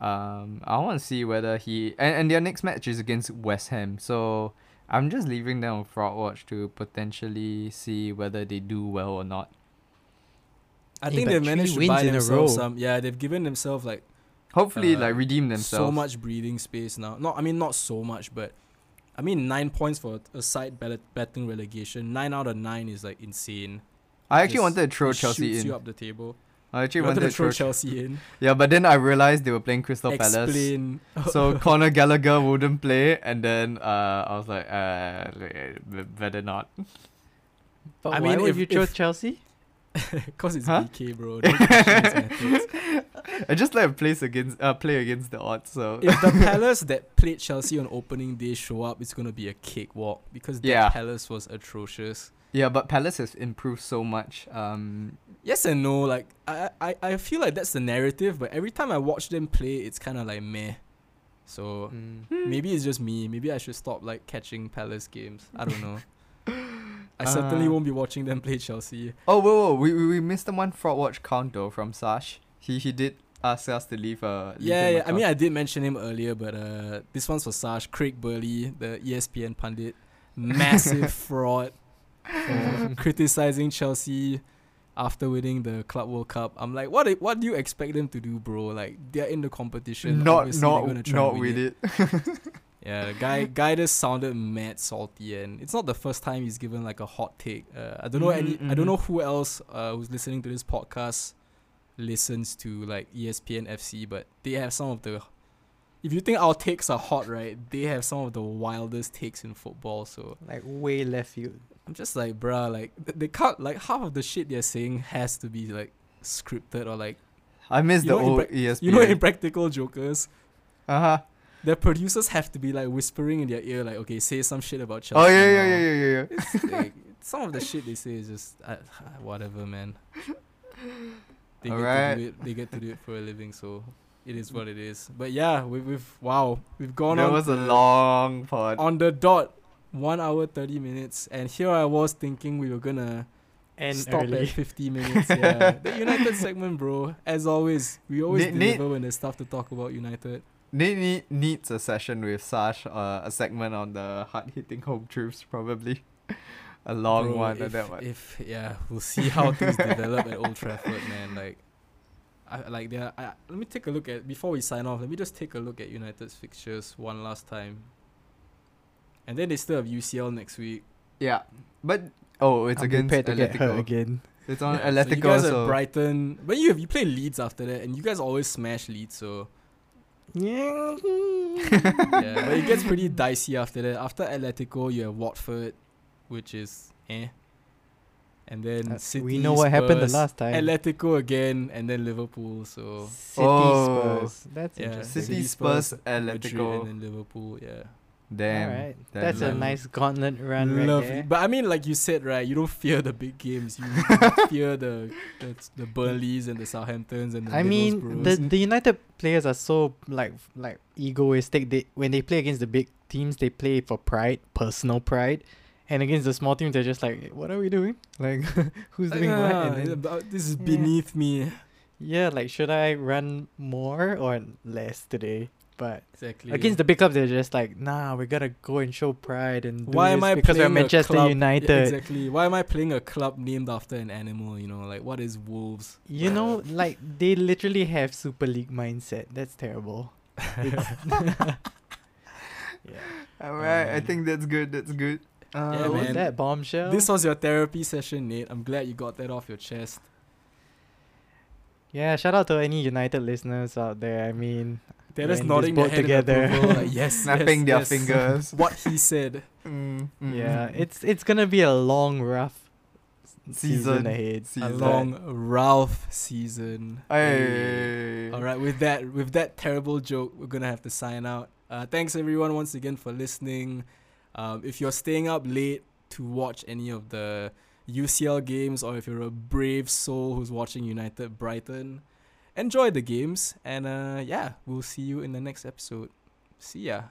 um, I want to see whether he and, and their next match is against West Ham. So I'm just leaving them on fraud watch to potentially see whether they do well or not. I Yeah, think they've managed to buy themselves some. Yeah, they've given themselves like Hopefully, Uh, like redeem themselves. so much breathing space now. Not, I mean, not so much, but I mean, nine points for a side ballot betting relegation. Nine out of nine is like insane. I actually Just- wanted to throw it Chelsea shoots in. you up the table. I actually You wanted, wanted to throw throw Chelsea in. Yeah, but then I realized they were playing Crystal Palace. So Conor Gallagher wouldn't play, and then uh, I was like, uh, better not. But I why mean, would if- you chose if- Chelsea? Cause it's Huh? BK, bro. Don't question his methods. I just like place against uh, play against the odds. So if the Palace that played Chelsea on opening day show up, it's gonna be a cakewalk because the Yeah. Palace was atrocious. Yeah, but Palace has improved so much. Um, Yes and no. Like I, I, I feel like that's the narrative, but every time I watch them play, it's kind of like meh. So Mm. maybe it's just me. Maybe I should stop like catching Palace games. I don't know. I certainly Uh, won't be watching them play Chelsea. oh, whoa, whoa, we, we we missed the one fraud watch count though from Sash. He he did ask us to leave. Uh, leave Yeah, yeah. I mean. I did mention him earlier, but uh, this one's for Sash. Craig Burley, the ESPN pundit, massive fraud criticizing Chelsea after winning the Club World Cup. I'm like, what? What do you expect them to do, bro? Like they're in the competition. not obviously they're gonna not try not with it. Yeah, guy guy just sounded mad salty, and it's not the first time he's given like a hot take. Uh, I don't know any. Mhm, I don't mhm. know who else uh, who's listening to this podcast listens to like ESPN FC, but they have some of the. If you think our takes are hot, right? They have some of the wildest takes in football. So Like way left field. I'm just like, bruh, like they can't like half of the shit they're saying has to be like scripted or like I miss the old prac- ESPN. you know Impractical Jokers. uh huh. Their producers have to be like whispering in their ear, like, okay, say some shit about Chelsea. Oh yeah, yeah, yeah, yeah, yeah, yeah. It's like, some of the shit they say is just uh, whatever, man. They get to Alright. do it. They get to do it for a living, so it is what it is. But yeah, we, we've wow, we've gone That was a long pod. on the dot, one hour thirty minutes, and here I was thinking we were gonna And stop early. at fifty minutes. Yeah, the United segment, bro. As always, we always Nate- deliver when there's stuff to talk about United. Nate need, needs a session with Sash, uh, a segment on the hard hitting home truths, probably. a long Bro, one, if, and that one. If yeah, we'll see how things develop at Old Trafford, man. Like, I like there. I, let me take a look at before we sign off. Let me just take a look at United's fixtures one last time. And then they still have UCL next week. Yeah, but oh, it's I'm against prepared to get hurt Atletico. again. It's on Yeah, so you guys so, have Brighton, but you have you play Leeds after that, and you guys always smash Leeds. So Yeah. yeah, but it gets pretty dicey after that. After Atletico, you have Watford, which is eh. And then Uh, City, we know what happened the last time. Atletico again, and then Liverpool. So City Oh. Spurs. That's yeah, interesting. City, Spurs, Madrid, Atletico. and then Liverpool. Yeah, Damn. Alright. that That's a nice gauntlet run right Lovely. there. But I mean, like you said, right? You don't fear the big games. You fear the the the Burnleys and the Southamptons and the I mean, the the United players are so like like egoistic. They when they play against the big teams, they play for pride, personal pride, and against the small teams, they're just like, "What are we doing? Like, who's doing what?" Ah, And then, about- this is Yeah. beneath me. yeah, like, should I run more or less today? But Exactly. against the big clubs, they're just like, "Nah, we gotta go and show pride and do Why this am I because we're playing a Manchester club- Yeah, United." exactly. Why am I playing a club named after an animal? You know, like what is wolves? You know, like they literally have Super League mindset. That's terrible. Yeah. Alright, I Um, think that's good. That's good. Uh, Yeah, What was man. that bombshell? This was your therapy session, Nate. I'm glad you got that off your chest. Yeah, shout out to any United listeners out there. I mean, They're just nodding their head together. in like, yes, snapping yes, their yes. fingers. What he said. Mm, mm, yeah, mm. it's it's gonna be a long, rough Season. season, ahead. A long Ralph season. Hey. All right, with that with that terrible joke, we're gonna have to sign out. Uh, thanks everyone once again for listening. Um, if you're staying up late to watch any of the UCL games, or if you're a brave soul who's watching United Brighton, enjoy the games. And uh, yeah, we'll see you in the next episode. See ya.